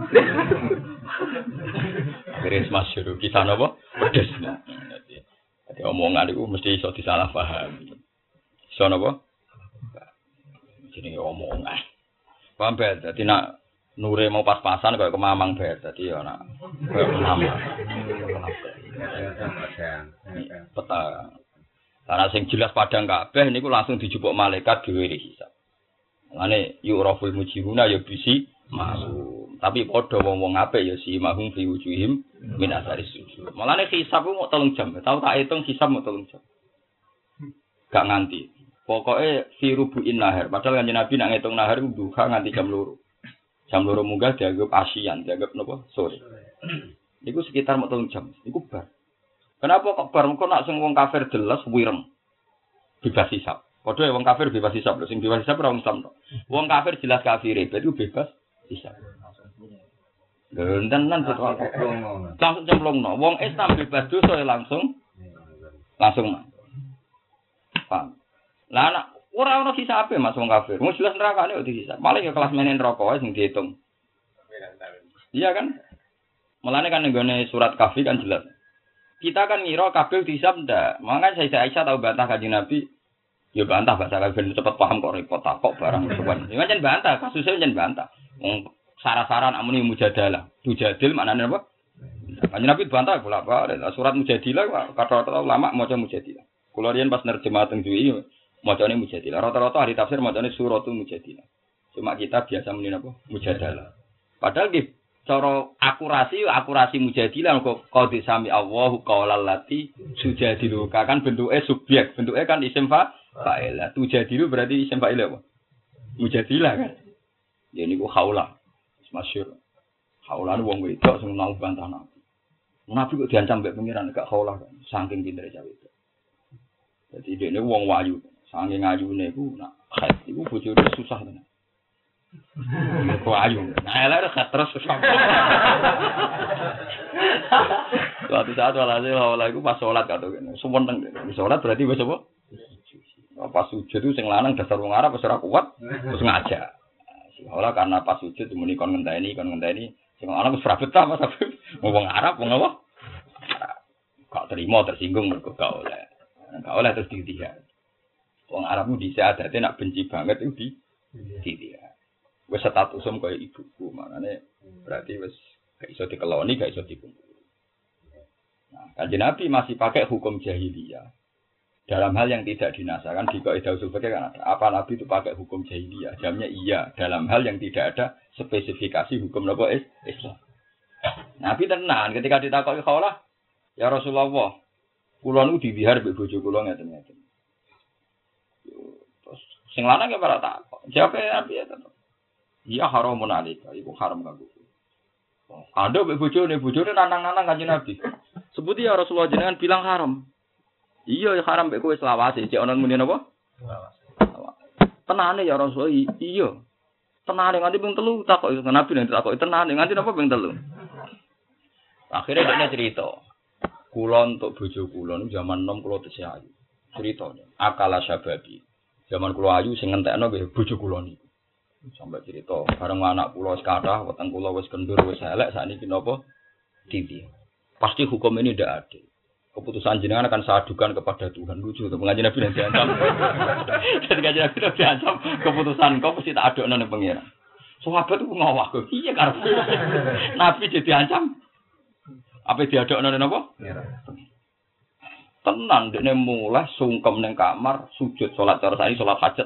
Beres masyur kita nopo pedes. Jadi omongan itu mesti iso disalah paham. Iso nopo? Jadi omongan. Paham bet? Jadi nak nure mau pas-pasan kayak kemamang bet. Jadi ya nak kayak kemamang. Peta. Karena sing jelas padang kabeh niku langsung dijupuk malaikat diwiri hisab. Mane yu'raful mujiruna ya bisi masuk. Tapi padha wong-wong apik ya si mahum fi wujuhim min asari sujud. Mulane hisab mau tolong jam. Tahu tak hitung hisab mau tolong jam. Gak nganti. Pokoknya fi rubuin nahar. Padahal kan Nabi nak ngitung nahar itu duha nganti jam loro. Jam loro munggah dianggap asian, dianggap nopo sore. Iku sekitar mau tolong jam. Iku bar. Kenapa kok bar? Kok nak sing wong kafir jelas wireng. Bebas hisab. Padahal wong kafir bebas hisab lho. Sing bebas hisab ora wong Islam. Wong kafir jelas kafir, itu bebas bisa. Enten nan betul. Langsung cemplung no. Wong Islam bebas dosa ya langsung langsung mah. Paham. Lah anak ora ono sisa apa Mas wong kafir. Wong jelas neraka nek dihisab. Malah ya kelas menen rokok sing dihitung. Iya kan? Mulane kan nggone surat kafi kan jelas. Kita kan ngira kabel dihisab ndak. Makanya saya Aisyah tahu bantah kanjeng Nabi Ya bantah bahasa kabel cepat paham kok repot kok barang sesuatu. Ya kan bantah, kasusnya kan bantah. Wong saran-saran amuni mujadalah. Mujadil maknanya apa? Kanjeng Nabi bantah pula apa? Surat mujadilah kata-kata ulama maca mujadilah. Kula riyen pas nerjemah teng duwi macane mujadilah. Rata-rata ahli tafsir macane suratul mujadilah. Cuma kita biasa muni apa? Mujadalah. Padahal nggih cara akurasi akurasi mujadilah kok qad sami Allahu qaulal lati sujadilu kan bentuke subjek, bentuke kan isim fa fa'ilah. Tujadilu berarti isim fa'ilah apa? Mujadilah kan. Ya niku haula. Masyhur. Haula wong wedok sing nang bantah nabi. Nabi kok diancam mbek pengiran gak haula kan. Saking pintere itu. Jadi dia ini wong wayu. Saking ayune iku nak haid iku bojone susah tenan. Kok ayu. Nah, elek terus susah. Suatu saat walhasil haula iku pas salat kata kene. Suweneng. Salat berarti wis apa? Pas sujud itu sing lanang dasar wong Arab wis ora kuat terus ngajak. Ora karena pas sujud muni kon ngenteni kon ngenteni sing lanang wis betah Mas Habib. Wong Arab wong apa? Arab. Gak terima tersinggung mergo gak oleh. Gak oleh terus ditiha. Wong Arab mu dhisik adate nak benci banget itu di ditiha. Wis statusum kaya ibuku, makane berarti wis gak iso dikeloni, gak iso dikumpul. Nah, kanjeng Nabi masih pakai hukum jahiliyah. Dalam hal yang tidak dinasakan di kaidah usul fikih kan ada. Apa Nabi itu pakai hukum jahiliyah? Jamnya iya. Dalam hal yang tidak ada spesifikasi hukum nopo is Islam. Nabi tenang ketika ditakoki kaulah, ya Rasulullah, kula nu dibihar mbek bojo kula ngeten-ngeten. Terus sing lanang ya para takok. Jawab Nabi ya. Iya haramun alika, iku haram kanggo. Ada mbek bojone, bojone nanang-nanang kanjeng Nabi. Sebuti ya Rasulullah jenengan bilang haram. Iya ya haram mbek kowe selawase, cek ana muni napa? Tenane ya i- iya. Tenane nganti ping telu takok Nabi nek takok tenane nganti napa ping telu. Akhirnya dia cerita. Kulon untuk bojo kulon zaman nom kulo tesih ayu. Ceritanya akala sababi. Zaman kulo ayu sing ngentekno nggih bojo kulon niku. Sampai cerita bareng anak kulo wis kathah, weteng kulo wis kendur wis elek sakniki napa? Pasti hukum ini tidak adil. Keputusan jenengan akan saya adukan kepada Tuhan. Lucu tuh pengajian Nabi nanti diancam. Dan kajian Nabi nanti diancam keputusan kau pasti tak aduk nang pengiran. Sahabat itu ngawak kok. Iya karena Nabi jadi ancam. Apa diaduk nang apa? Tenang, dia mulai sungkem neng kamar, sujud sholat cara tadi sholat hajat.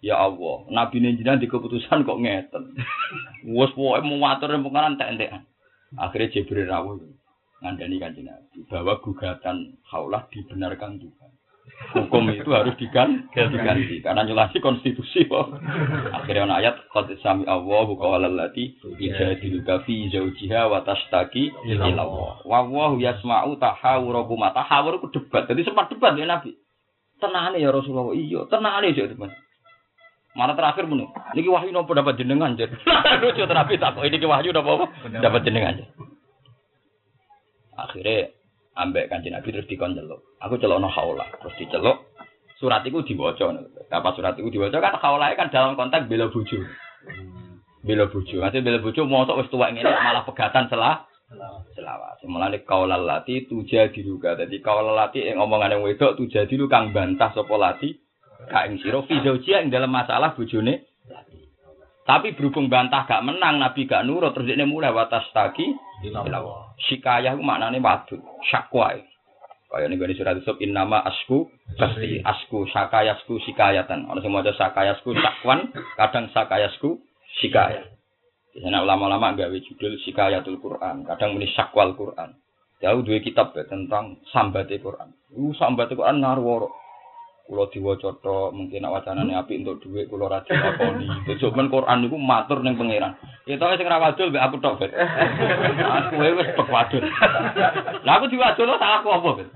Ya Allah, Nabi ini jenengan di keputusan kok ngeten. Wes pokoke mau matur yang pengaran tak entekan. Akhirnya Jibril rawuh ngandani kanjeng Nabi bahwa gugatan haulah dibenarkan Tuhan. Hukum itu harus digan- diganti karena nyelasi konstitusi kok. Akhirnya ana ayat qad sami Allahu qawla allati ijadiluka fi zawjiha wa tashtaki ila Allah. Wa Allahu yasma'u tahawurakum. Tahawur itu debat. Jadi sempat debat ya Nabi. Tenane ya Rasulullah. Iya, tenane ya teman. Mana terakhir menu. Niki wahyu nopo dapat jenengan jen. Lucu terapi tak kok ini wahyu nopo apa? Dapat jenengan jen. Akhirnya ambek kanjeng Nabi terus dikon celuk. Aku celuk no haula, terus diceluk. Surat itu dibaca. Dapat surat itu dibaca kan haula kan dalam konteks bela bojo. Bela bojo. Nanti bela bojo mosok wis tuwek ngene malah pegatan selah selawat. Mulane kaulal lati tujadiluka. Dadi kaulal lati ing omongane wedok tujadilu kang bantah sapa lati gak ing sira fi ing dalam masalah bojone. Tapi berhubung bantah gak menang Nabi gak nurut terus dia mulai watas taki Shikayah itu maknanya wadud, syakwa. Kayak nih surat Yusuf in nama asku pasti asku sakayasku sikayatan. Orang semua ada sakayasku sakwan, kadang sakayasku sikayah. Di sana ulama-ulama gawe judul sikayatul Quran, kadang muni sakwal Quran. Jauh dua kitab ya, tentang sambatnya Quran. Uh, sambatnya Quran ngarworo. Kulo diwaca tok, mungkin nak wacanane apik untuk dhuwit kulo ra dilakoni. Men Quran niku matur ning pangeran. Ya tok sing ra wadul mbek aku tok, Bet. Aku wis pek wadul. Lah aku diwadul salahku apa, Bet?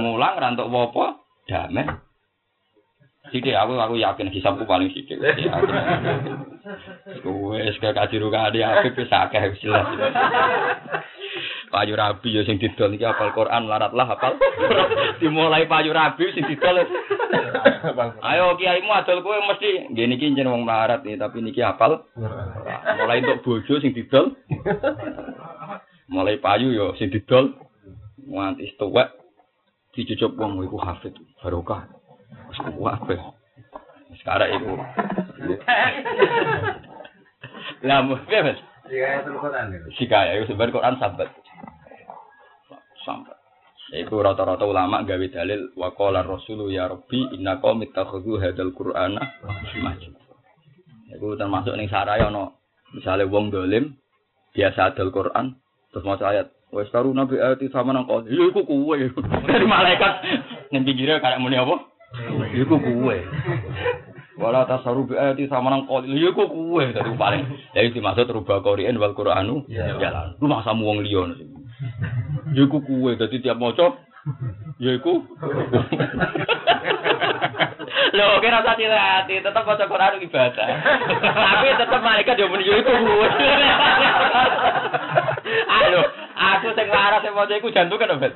Mulang ra entuk apa-apa, damai. Sithik aku aku yakin hisabku paling sithik. Wes kayak kajiru kadi apik wis akeh wis jelas. Payu Rabi ya sing didol iki hafal Quran laratlah hafal. Dimulai Payu Rabi sing didol. Ayo kiaimu adol kowe mesti nggih niki jeneng wong melarat nih tapi niki hafal. Mulai untuk bojo sing didol. Mulai payu yo sing didol. Nganti tuwek dicucup wong iku hafid barokah. Wis kuat kowe. Sekarang iku. Lah, Mas? Iya, itu Quran. Sikaya itu sebenarnya Quran sahabat. Sampai. Iku rata-rata ulama gawe dalil wa qala rasulu ya rabbi inna qaumi takhudhu hadzal qur'ana masjid. Iku termasuk ning saraya ana misale wong dolim biasa adol Quran terus maca ayat wis karu nabi ayat sama nang kau ya iku kuwe dari malaikat ning pinggire kayak muni apa iku kuwe wala tasaru bi ayati sama nang kau ya iku kuwe dari paling jadi dimaksud rubah Qur'an wal Qur'anu jalan lu masa wong liya Ya iku kuwe dadi tiap maca ya iku. Lho kira rasa hati tetep maca Quran ibadah. Tapi tetep malaikat yo muni ya iku kuwe. Ayo, aku sing laras sing maca iku jantung kan, Bet.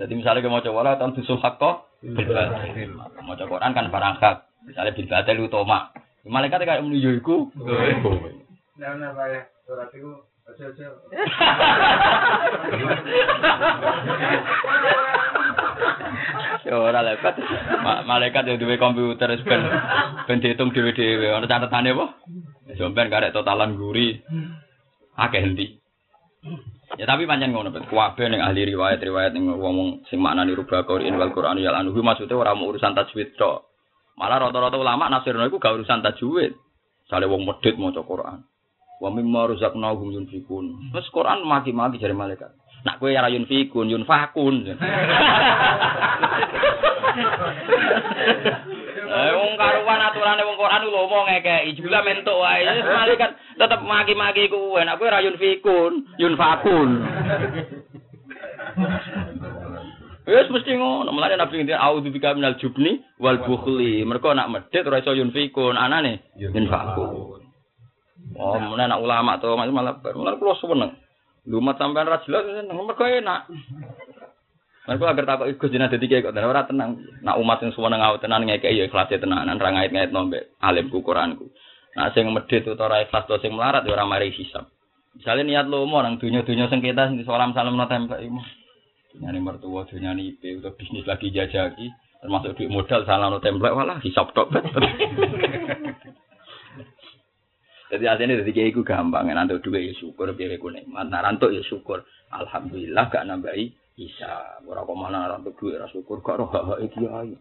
Jadi misalnya kita mau coba tahun dusul hakko, maca Quran kan barang hak. Misalnya bil batil utama, Malaikat kayak menuju iku. Nah, nah, ya. Surat itu. Ya ora lekat. Ma- Malaikat yang duwe komputer ben ben dihitung dhewe-dhewe. Ana catetane apa? Sampeyan karek totalan guri. Akeh endi. Ya tapi pancen ngono bet. Kuwabe ning ahli riwayat-riwayat ning wong sing maknani rubah Qur'an wal Qur'an ya anhu maksudnya ora mau urusan tajwid tok. Malah rata-rata ulama nasirno iku gak urusan tajwid. Sale wong medhit maca Qur'an. Wa mimma razaqnahum yunfikun. Terus Qur'an maki-maki jare malaikat. Nak kowe ora yunfikun, yunfakun. Eh wong karuan aturane wong Quran lho mau ngekeki jula mentuk wae. Malaikat tetep maki-maki kuwe. Nek kowe ora yunfikun, yunfakun. Wis mesti ngono. Mulane Nabi ngendika auzu bika minal jubni wal bukhli. Mergo nak medhit ora iso yunfikun, anane yunfakun. Oh, mulane anak ulama to malah mulane kula seneng. Lumat sampean ra jelas seneng mergo enak. Mergo agar Gus jenengan dadi kiai kok dan ora tenang. Nak umat sing suweneng ngawet tenan ngekeki ya ikhlas tenanan ra ngait-ngait nombe alimku Quranku. Nah sing medhit utawa ora ikhlas to sing melarat ya ora mari hisab. Misalnya niat lomo nang dunya-dunya sengketa sing salam salam no templek iku. Nyani mertua, dunyani IP, atau bisnis lagi jajaki, termasuk duit modal salah no templek, walah hisap tok. Jadi artinya dari ku gampang, nanti duit ya syukur, biar aku nikmat, rantuk ya syukur. Alhamdulillah gak nambahi bisa. Ora kok mana rantuk duit ra syukur, gak roh hak hak kiai.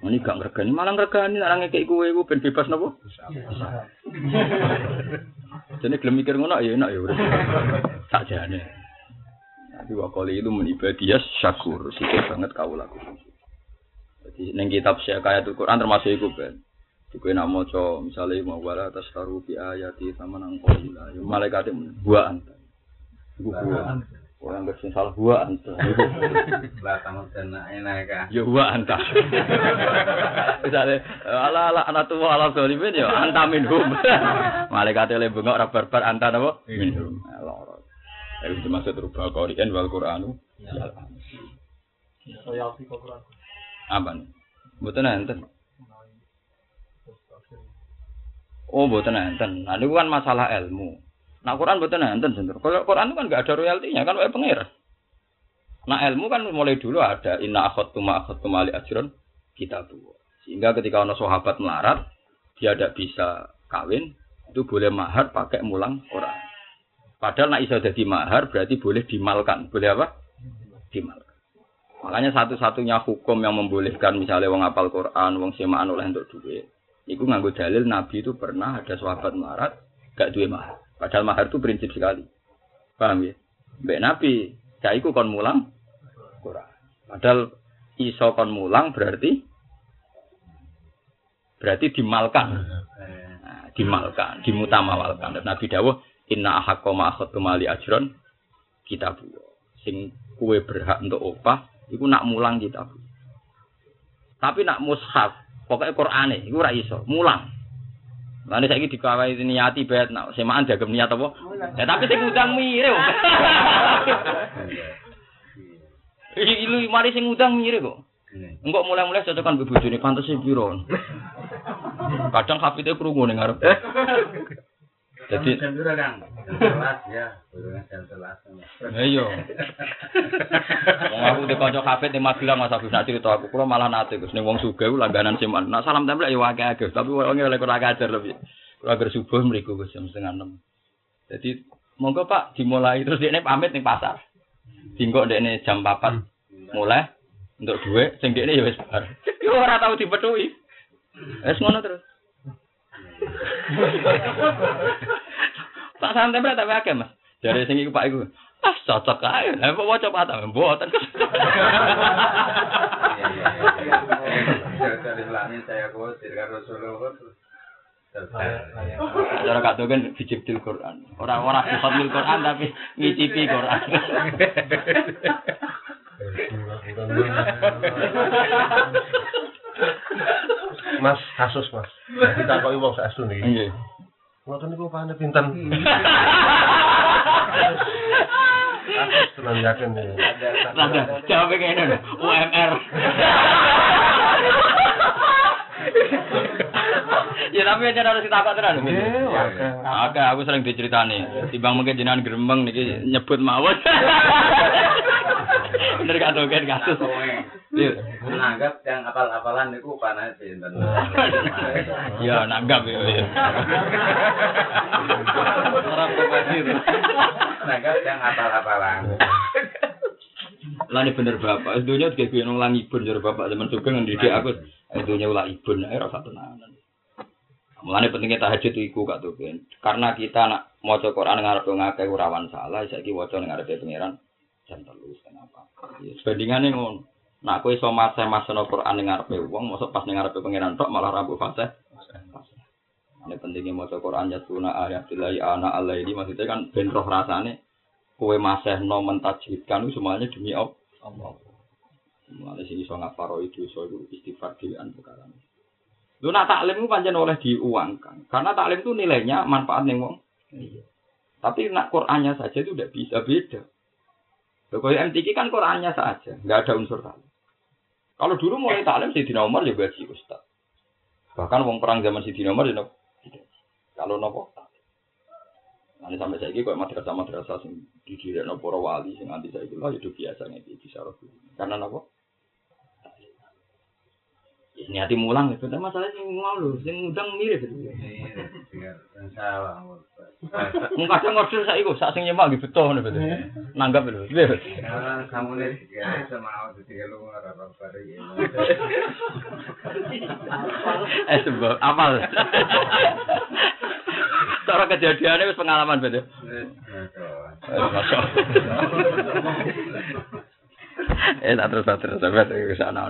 Ini gak ngergani, malah ngergani, orang ngekei kue, gue ben bebas nopo. Jadi gelem mikir ngono ya enak ya udah. Sakjane. Tapi wakoli itu menibadias syakur, syukur banget kau laku. Jadi neng kitab Syekh Quran termasuk itu ben. Iku nak maca misale mau wala tasaru bi ayati sama nang qila. Ya malaikat buah anta. Iku buah. Orang nggak salah buah anta. Lah, tamu dana enak ya. ya buah anta. Misale ala ala anatu wa ala zalimin ya anta minhum. Malaikat le bengok ora barbar anta napa? Minhum. Loro. Iku dimaksud rubah Qur'an wal Qur'anu. Kok kurang. Apa nih? Mboten enten. Oh, mboten enten. Nah, niku kan masalah ilmu. Nah, Quran mboten enten sebenarnya. Kalau Quran itu kan nggak ada royaltinya, kan wae pengira. Nah, ilmu kan mulai dulu ada inna akhadtu ma akhadtu mali ajron kita tuh. Sehingga ketika ono sahabat melarat, dia tidak bisa kawin, itu boleh mahar pakai mulang Quran. Padahal nak iso jadi mahar berarti boleh dimalkan. Boleh apa? Dimalkan. Makanya satu-satunya hukum yang membolehkan misalnya wong apal Quran, wong semaan oleh untuk duit. Iku nganggo dalil Nabi itu pernah ada sahabat melarat gak duwe mahar. Padahal mahar itu prinsip sekali. Paham ya? Mbak Nabi, iku kon mulang Quran. Padahal iso kon mulang berarti berarti dimalkan. Nah, dimalkan, dimutamawalkan. Dan Nabi dawuh, "Inna ahaqqa ma akhadtu mali ajron kitabu." Sing kue berhak untuk opah iku nak mulang kitab. Tapi nak mushaf, pokoknya Qur'ane iku ora iso, mulang. Lalu saya dikawai niati bet, nak semaan jagem niat apa? Ya tapi sing ngundang mire. kok. Iki lu mari sing ngundang mire kok. Enggak mulai-mulai cocokan be bojone pantes e piro. Kadang hafite krungu ning ngarep. Jadi jam berapa, Kang? Jam sebelas ya. Burungnya jam. Wong aku di kanca kafe di Magelang Mas Agus nak cerita aku kula malah nate Gus ning wong sugih ku langganan. Nak salam tempel ya akeh Gus, tapi wong oleh kurang ajar lebih. Kula subuh mriku Gus jam setengah enam. Jadi monggo Pak dimulai terus dekne pamit ning pasar. Dinggo dekne jam 4 mulai untuk duit sing dekne ya wis bar. Yo ora tau dipethuki. Wis ngono terus. Tak santai berat tapi akeh Mas. Dari sing iku Pak iku. Ah cocok ae. Lah kok waca Pak ta mboten. Cara tuh kan bijibdil Quran. Orang orang bifadlil Quran tapi ngicipi Quran. Mas kasus Mas. Kita kok wong saestu niki. Iya. Ngoten niku pane pinten. Kasus tenan yakin nih. Rada jawabnya kayak ini. UMR. Ya tapi aja harus ditakok tenan. Iya, warga. Oke, aku sering diceritani. Timbang mungkin jenengan gremeng niki nyebut mawon. Bener gak tuh kan kasus. Iya. menganggap yang apal-apalan itu panas sinten. Ya nanggap ya. ya. Orang itu. Menganggap yang apal-apalan. Lah ini bener bapak, dunia juga gue nong ibun jadi bapak zaman juga ngendidik aku, dunia ulah ibun, ayo rasa tenanan. Mulane pentingnya tahajud iku gak tuh kan, karena kita nak mau Quran ngarep ngakeh rawan salah, saya ki waca ngarep pangeran jam telu kenapa? Ya, Sebandingannya ngono. Nak kowe iso masa Quran ning ngarepe wong, mosok pas ning ngarepe pangeran tok malah rabu fase. Ini pentingnya mau Quran ya tuna ayat ilahi ana Allah ini maksudnya kan ben roh rasane kowe masih no mentajwidkan itu semuanya demi Allah. Mulai sini so ngaparo itu so itu istighfar dilian perkara. Lu nak taklim itu panjang oleh diuangkan, karena taklim itu nilainya manfaat nih wong. Tapi nak Qurannya saja itu udah bisa beda. Kalau MTQ kan Qurannya saja, nggak ada unsur taklim. Kalau dulu mulai taklim Sayyidina Umar ya gaji ustaz. Bahkan wong perang zaman Sayyidina Umar ya nopo. Kalau nopo Nanti sampai saya kok madrasah madrasah sing didirikan para wali sing anti saya lah itu biasa nih di saraf karena? Ya, niati mulang itu, tapi masalah sing mau sing ngundang mirip itu. Salah. Mung kadang ngorder saya iku, sak sing nyemak gitu betul nih betul. Nanggap lho. Nah, kamu nih ya sama tiga lu ngarep apa ya. Eh sebab apal. Cara kejadiannya wis pengalaman betul. Eh tak terus tak terus sampai ke sana.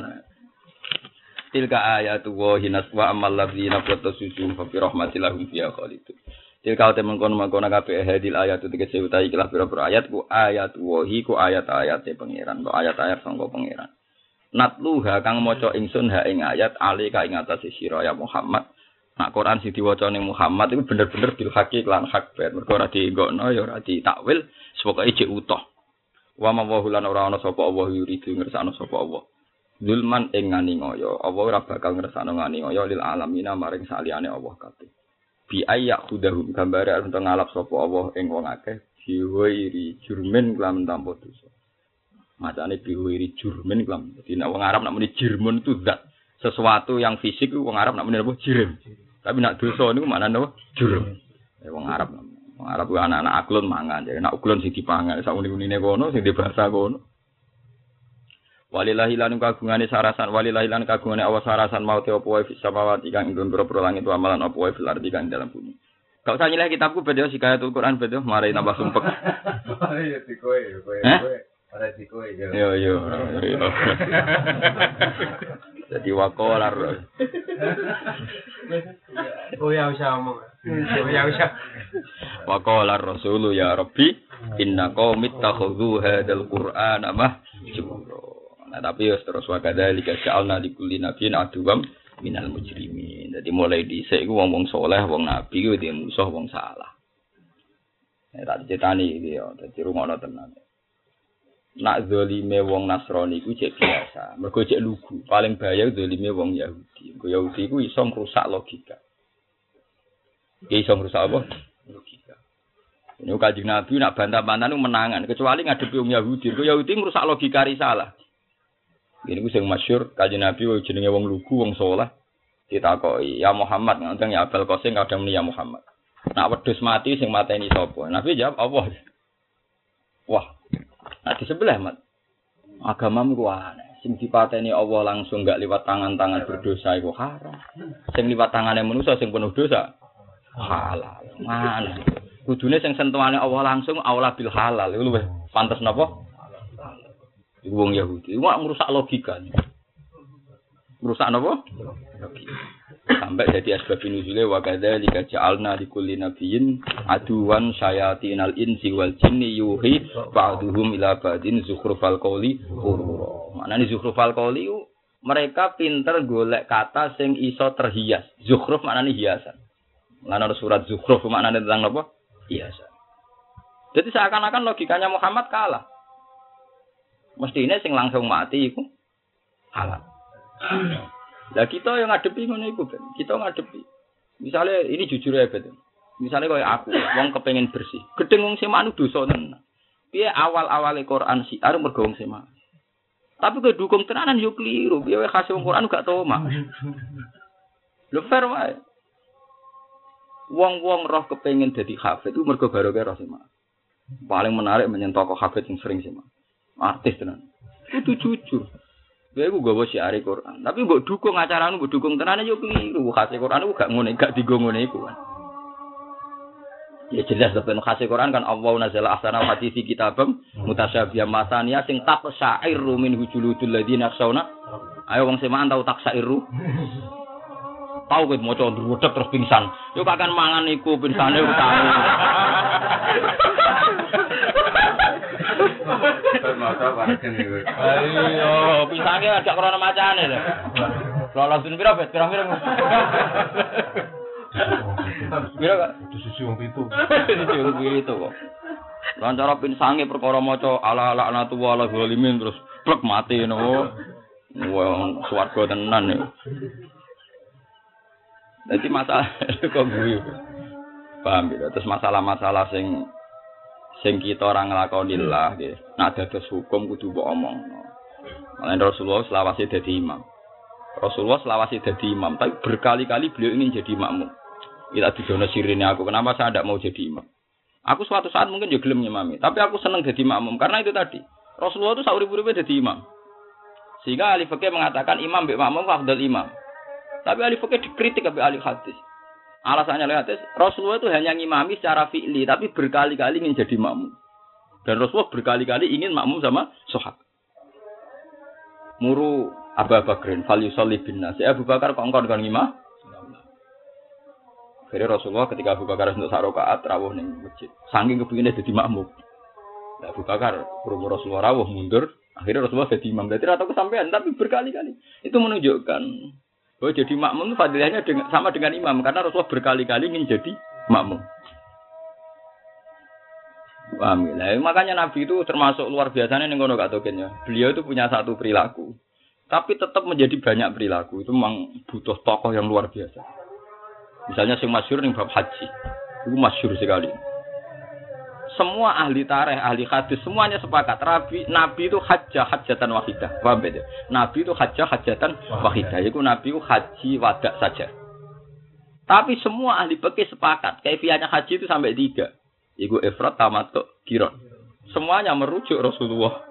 Tilka ayatu wa hinas wa amal ladzina qatasusum fa fi rahmatilahum fiha khalidun. Tilka te mengkono mengkono kabeh hadil ayatu tegese utahi ikhlas pira-pira ayat ku ayat wahi ku ayat-ayat pangeran, ku ayat-ayat sangka pangeran. Natluha kang maca ingsun ha ing ayat ali ka ing atase sira ya Muhammad. Nak Quran sing diwaca ning Muhammad itu bener-bener bil haqi lan hak bet. Mergo ora dienggokno ya ora ditakwil, pokoke jek utuh. Wa ma wa lan ora ana sapa Allah yuridu ngersakno sapa Allah. Zulman ing ngani ngoyo, Allah ora bakal ngani ngoyo lil alamina maring saliyane Allah kabeh. Bi ayyak hudahum gambare arep ngalap sapa Allah ing wong akeh biwairi jurmen kelam tanpa dosa. Macane biwairi jurmen kelam. Dadi nek wong Arab nak muni jirmun itu zat sesuatu yang fisik wong Arab nak muni apa jirim. Tapi nak dosa niku maknane apa? Jurm. Eh wong Arab. Wong Arab anak-anak aklon mangan. Jadi nak uklon sing dipangan, sak uni-unine kono sing dibahasa kono. Walillahi lan kagungane sarasan walillahi lan kagungane awas sarasan mau apa wae fis samawati kang ing boro langit wa amalan apa wae fil ardi kang dalam bumi. Gak usah nyileh kitabku bedo sikayatul Quran bedo marai nambah sumpek. Iya di kowe, kowe, Hah? kowe. Di kowe ya. Yo yo. yo. Jadi wakolar. Oh ya usah ngomong. Oh ya usah. Wakolar Rasulu ya Rabbi inna qaumi takhudhu hadzal Qur'ana mahjura. Nah tapi wis terus wa kadzalika ja'alna likulli nabiyyin aduwam minal mujrimin. Jadi mulai dhisik iku wong-wong saleh, wong nabi kuwi dia musuh wong salah. Ya tak dicetani iki ya, dadi rungono tenan. Nak zalime wong Nasrani iku cek biasa. Mergo cek lugu. Paling bahaya zalime wong Yahudi. Wong Yahudi iku iso ngrusak logika. Dia iso ngrusak apa? Logika. Ini kajian Nabi nak bantah-bantah itu menangan. Kecuali ngadepi wong Yahudi. Kau Yahudi merusak logika risalah. Ini gue yang masyur kajian Nabi wong jenenge wong lugu wong soleh. Ditakoi ya Muhammad nganteng ya Abel Qasim kadang muni ya Muhammad. Nak wedhus mati sing mateni sapa? Nabi jawab Allah. Wah. Nah di sebelah mat. Agamamu ku aneh. Sing dipateni Allah langsung gak liwat tangan-tangan berdosa iku haram. Sing liwat tangane manusa sing penuh dosa halal. Mana? Kudune sing sentuhane Allah langsung aula bil halal. Iku luwih pantes napa? Iku wong Yahudi. Iku merusak logika. Merusak napa? Logika. Sampai jadi asbab nuzule wa kadzalika ja'alna likulli nabiyyin aduwan syayatinal insi wal jinni yuhi ba'duhum ila ba'din zukhrufal qawli ghurura. Maknane zukhrufal qawli mereka pinter golek kata sing iso terhias. Zukhruf maknane hiasan. Lan ada surat Zukhruf maknane tentang apa? Hiasan. Jadi seakan-akan logikanya Muhammad kalah. Mestinya sing langsung mati iku halal. Lah kita yang ngadepi ngono iku kan. Kita ngadepi. Misalnya ini jujur ya betul. Misalnya kayak aku, wong kepengen bersih. Gedeng wong sema anu dosa tenan. Piye awal-awale Quran sih, arep mergo wong sema. Tapi kowe dukung tenanan yo keliru. Piye wae khase wong Quran gak tau mah. Lho fair wae. Wong-wong roh kepengen dadi hafid itu mergo barokah roh sema. Paling menarik menyentuh kok hafid yang sering sema. Artis tenan. Itu jujur. Gue gue gue syiari Quran, tapi gue dukung acara gue dukung tenan yo keliru. Khase Quran gue gak ngene, gak iku kan. Ya jelas tapi khase Quran kan Allah nazala ahsana hadisi kitabam mutasyabiyah masaniya sing tak syairu min hujuludul ladina yakhshawna. Ayo wong semaan tau tak syairu. Tahu gue mau terus pingsan. Yo kakan mangan iku pingsane yo Ayo, pingsane agak krana macane lho. Lolos dun pira bet kira-kira. Pira kok? Itu susu wong pitu. Itu itu kok. Lan cara pinsange perkara maca ala ala natu wala zalimin terus plek mati no. Wong swarga tenan ya. Jadi masalah kok gue. Paham ya? Terus masalah-masalah sing sing kita ora nglakoni lah nggih. Nak dados hukum kudu mbok omongno. Malah Rasulullah selawase dadi imam. Rasulullah selawase dadi imam, tapi berkali-kali beliau ingin jadi makmum. Ila didono sirine aku, kenapa saya tidak mau jadi imam? Aku suatu saat mungkin juga gelem tapi aku seneng jadi makmum karena itu tadi. Rasulullah itu sauri-uripe jadi imam. Sehingga ahli fikih mengatakan imam mbek makmum afdal imam. Tapi ahli fikih dikritik oleh ahli hadis. Alasannya hadis, Rasulullah itu hanya ngimami secara fi'li, tapi berkali-kali ingin jadi makmum. Dan Rasulullah berkali-kali ingin makmum sama sahabat. Muru Abu Bakrin, fal yusalli bin nas. Ya, Abu Bakar kok engkau dengan ngimah? Jadi Rasulullah ketika Abu Bakar untuk sak rakaat rawuh ning masjid. Saking kepinginnya jadi makmum. Nah, Abu Bakar berumur Rasulullah rawuh mundur, akhirnya Rasulullah jadi imam. Berarti atau kesampaian, tapi berkali-kali. Itu menunjukkan bahwa jadi makmum itu fadilahnya dengan, sama dengan imam karena Rasulullah berkali-kali ingin jadi makmum. Paham ya? Makanya Nabi itu termasuk luar biasanya nih ngono gak Beliau itu punya satu perilaku, tapi tetap menjadi banyak perilaku. Itu memang butuh tokoh yang luar biasa. Misalnya sing masyhur ning bab haji. Itu masyhur sekali. Semua ahli tareh, ahli hadis semuanya sepakat Nabi, Nabi itu hajjah hajatan wahidah. Paham beda? Nabi itu hajjah hajatan wahidah. Itu Nabi itu haji wadak saja. Tapi semua ahli fikih sepakat, kaifiahnya haji itu sampai tiga. Iku ifrat, tamatuk, kiron. Semuanya merujuk Rasulullah.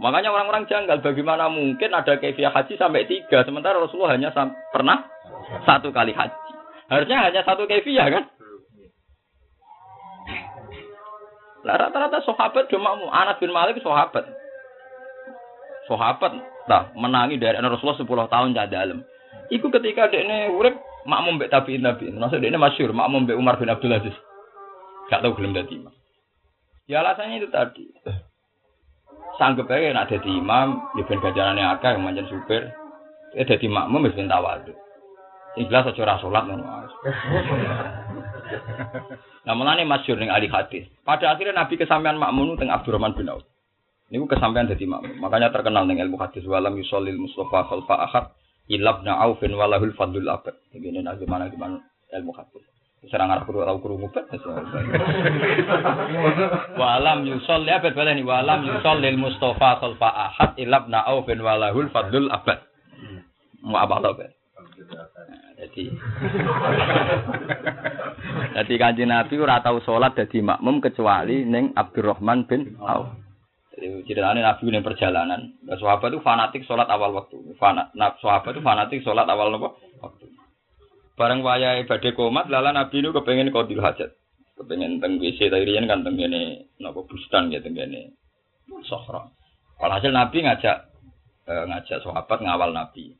Makanya orang-orang janggal, bagaimana mungkin ada kaifiah haji sampai tiga, sementara Rasulullah hanya pernah satu kali haji. Harusnya hanya satu kaifiah kan? Lah rata-rata sahabat cuma mau Anas bin Malik sahabat. Sahabat nah menangi dari Rasulullah 10 tahun cah dalam. Iku ketika dekne urip makmum mbek tabi'in tabi'in. Maksud dekne masyhur makmum mbek Umar bin Abdul Aziz. Gak tahu gelem dadi imam. Ya alasannya itu tadi. Sanggup aja nak dadi imam, ya ben gajarane akeh manjen supir. Ya dadi makmum wis ben tawadhu. Sing jelas aja ora salat ngono. Nah, mulane masyhur ning ahli hadis. Pada akhirnya Nabi kesampaian makmun teng Abdurrahman bin Auf. Niku kesampaian dadi makmum. Makanya terkenal ning ilmu hadis walam yusallil mustafa khalfa ahad ilabna aufin walahul fadlul abad. Begini nah gimana gimana ilmu hadis. Serang arah kuru tau kuru ngubet. Walam yusolli abad balani walam yusallil mustafa khalfa ahad ilabna aufin walahul fadlul abad. Mau apa tau kan? Jadi Jadi kanji Nabi ora tau sholat dadi makmum kecuali ning Abdurrahman bin Auf. Jadi ceritanya Nabi ning perjalanan. Nah, sahabat itu fanatik sholat awal waktu. Fanat, nah, sahabat itu fanatik sholat awal nopo waktu. Bareng wayahe badhe komat, lala Nabi itu kepengen qadil hajat. Kepengen teng WC tadi kan teng ngene napa bustan ya teng ngene Sohra. Walhasil Nabi ngajak eh, ngajak sahabat ngawal Nabi.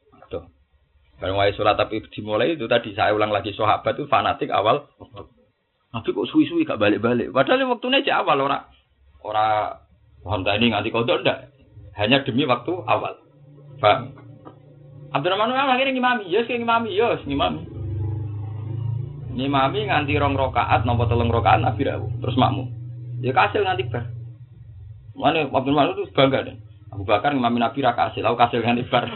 Aduh. Bareng wayahe sholat tapi dimulai itu tadi saya ulang lagi sahabat itu fanatik awal. Nabi kok suwi-suwi gak balik-balik. Padahal waktunya aja awal ora ora Honda ini nganti kodok ndak. Hanya demi waktu awal. Pak. Abdurrahman memang akhirnya ngimami, yes kayak ngimami, yes ngimami. Ngimami nganti rong rokaat, nopo telung rokaat Nabi rawuh, terus makmum. Ya kasil nganti bar. Mana Abdurrahman itu bangga deh. Abu Bakar ngimami Nabi ra kasil, aku kasil nganti bar.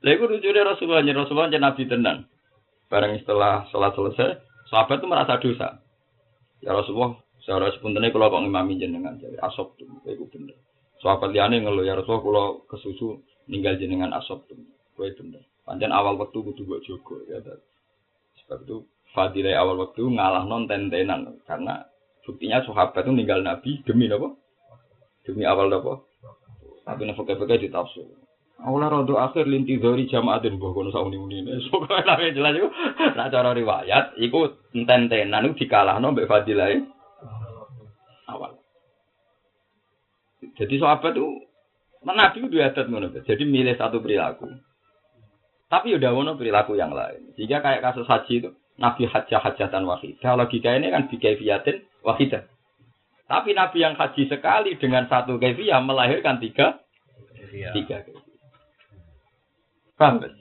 Lha iku lucune Rasulullah, Rasulullah nyen nabi tenan. Bareng setelah sholat selesai, sahabat itu merasa dosa. Ya Rasulullah, secara sepuntene kula kok ngimami jenengan jadi asop tuh, iku bener. Sahabat liyane ngeluh ya Rasulullah kula kesusu ninggal jenengan asop tuh. Kowe bener. Pancen awal waktu kudu mbok jogo ya. Sebab itu fadilah awal waktu ngalah non tentenan karena buktinya sahabat itu ninggal Nabi demi apa? Demi awal apa? Tapi nek pakai-pakai ditafsir. Aula rodo akhir linti zori jamaatin mbah kono muni ne. Pokoke lah jelas iku nak cara riwayat iku enten-tenan iku dikalahno mbek awal. Jadi sahabat itu Nabi itu adat ngono. Jadi milih satu perilaku. Tapi udah ngono perilaku yang lain. Sehingga kayak kasus haji itu Nabi hajah hajatan wahidah. Logika ini kan bikaifiyatin wahidah. Tapi Nabi yang haji sekali dengan satu kaifiyah melahirkan tiga tiga. Paham gak?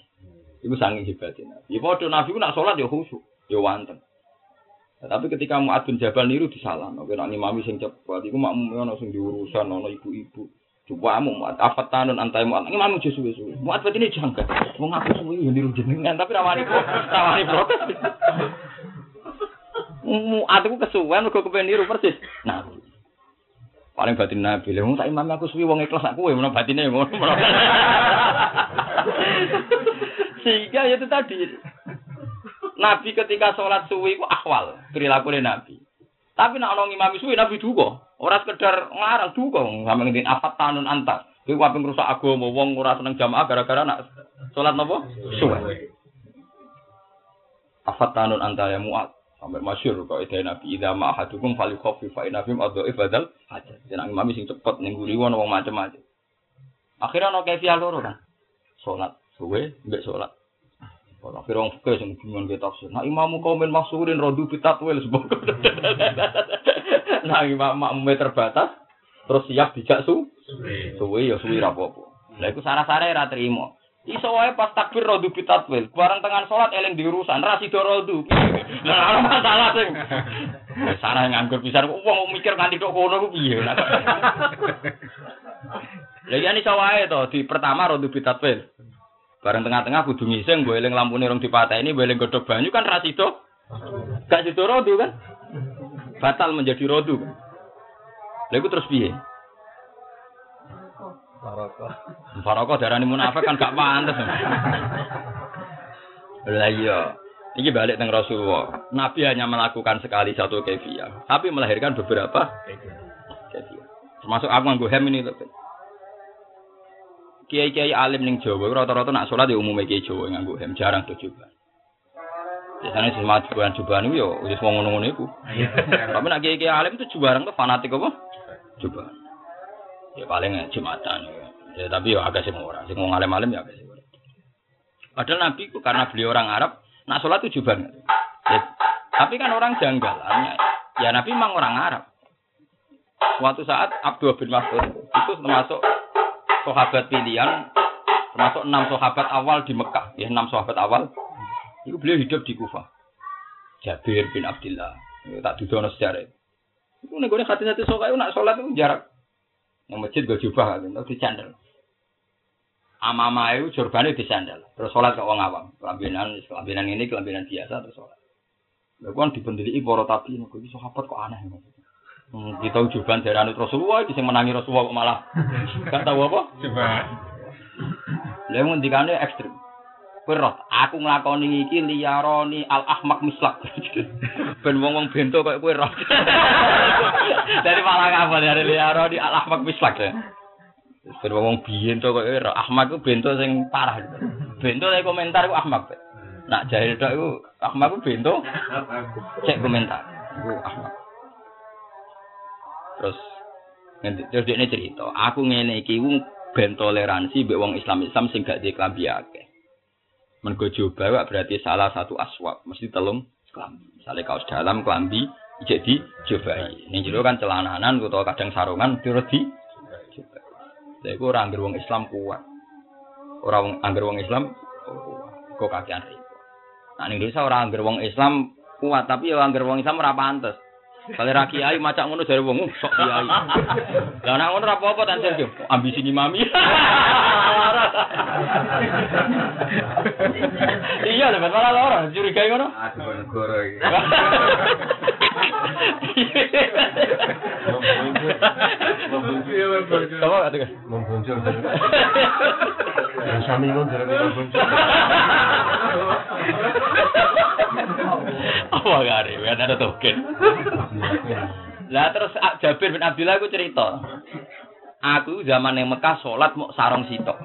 Iku sangi hebatnya Nabi. Ya padha Nabi nak sholat ya khusyuk, ya wanteng. Nah, tapi ketika Mu'ad bin Jabal niru disalah, nek nek imami sing cepet iku makmum ono sing diurusan ono ibu-ibu. Coba mu Mu'ad apa tanun antai Mu'ad. Imam jo suwe-suwe. Mu'ad ini jangka. Wong aku suwe ya niru jenengan tapi rawani rawani protes. Mu'ad iku kesuwen mergo kepen niru persis. Nah, paling batin Nabi. Wong tak imam aku suwi wong ikhlas aku menawa batine ngono. Sehingga ya itu tadi. Nabi ketika sholat suwi ku akwal perilaku Nabi. Tapi nak ono imam suwi Nabi duka. Ora sekedar ngarang duka sampe ngene afat tanun antar. Kuwi wae ngrusak agama wong ora seneng jamaah gara-gara nak sholat napa? Suwi. Afat tanun anta ya muat. Sampai masyur kok ide Nabi idza ma ahadukum falyukhaffif fa inna fim adhaif badal hajat. Jeneng imam sing cepet ning nguri wong macam-macam. Akhirnya ono kefiah loro kan. Salat suwe mbek salat. Ora kira wong fikih sing bingung ke tafsir. Nah imamu kaumin maksurin rodu bitatwil sebab. Nah imam makmume terbatas terus siap dijak su suwe ya suwe ra apa-apa. Lah iku sarah-sarah ra trimo. Iso wae pas takbir rodu bitatwil. Barang tengah salat eling diurusan ra sida rodu. Lah ora masalah sing. Sarah nganggur pisan wong mikir nganti tok kono ku piye. Lah ya iso wae to di pertama rodu bitatwil. Bareng tengah-tengah kudu ngising gue eling lampune rong dipateni, gue eling godhog banyu kan ra sida. Gak sida rodu kan. Batal menjadi rodu. Lha iku terus piye? Barokah. Barokah darani munafik kan gak pantes. Lah iya. Ini balik teng Rasulullah. Nabi hanya melakukan sekali satu kefiah, tapi melahirkan beberapa kefiah. Termasuk aku nganggo hem ini loh. Kiai-kiai alim ning Jawa rata-rata nak sholat ya umumnya kiai Jawa nganggo hem, jarang tuh coba. Biasanya semua cobaan-cobaan itu ya wis wong ngono-ngono iku. Tapi nak kiai-kiai alim itu jubarang tuh fanatik apa? Coba. Ya paling ya Jumatan ya. Ya tapi ya agak sing ora. Sing wong alim-alim ya agak ora. Padahal Nabi karena beliau orang Arab, nak sholat itu jubar. Ya, tapi kan orang janggalan. Ya Nabi memang orang Arab. Suatu saat Abdul bin Mas'ud itu termasuk sahabat pilihan, termasuk enam sahabat awal di Mekah. Ya enam sahabat awal. Itu beliau hidup di Kufah. Jabir bin Abdullah. Ya, tak dudono sejarah. Itu gue hati-hati sokai nak sholat itu jarak. Yang masjid gue jubah kan, itu dicandel. Amama itu jurbane disandal. Terus sholat ke wong awam. Kelambinan, kelambinan ini kelambinan biasa terus sholat. Lalu kan dibendeli para tapi, gue ini sahabat kok aneh. Hmm, kita ujuban dari anut Rasulullah, bisa menangi Rasulullah kok malah. Gak tahu apa? Coba. Lalu ngendikane ekstrim. Roh, aku nglakoni iki liyaroni al ahmak mislak. ben wong-wong bento koyo kowe roh. dari malah apa dari liyaroni al ahmak mislak ya. Ben wong bento koyo roh. Ahmak ku bento sing parah. Bento dari komentar ku ahmak. Nak jahil tok iku ahmak ku bento cek komentar. Iku ahmak. Terus terus dia cerita, aku ngene iki ku ben toleransi mbek wong Islam-Islam sing gak diklambi akeh. Mergo coba berarti salah satu aswab, mesti telung kelambi. Misalnya kaos dalam kelambi jadi cobai. Ini jero kan celananan utawa kadang sarungan terus di coba. Lha iku ora wong Islam kuat. Ora wong wong Islam oh, kok kakean repot. Nah ning Indonesia ora anggere wong Islam kuat, tapi ya anggere wong Islam ora pantes. Kalau ra kiai macak ngono dari wong "Uh, sok kiai. Lah nek ngono ora apa-apa sing ambisi ni mami. Iya, lho, malah lara, curigai ngono. Aduh negara iki. Apa kata kan? Yang sami ngono dari membonjol. Apa gak ada? Ada token. Lah terus Jabir bin Abdullah aku cerita. Aku zaman yang Mekah sholat mau sarong sitok.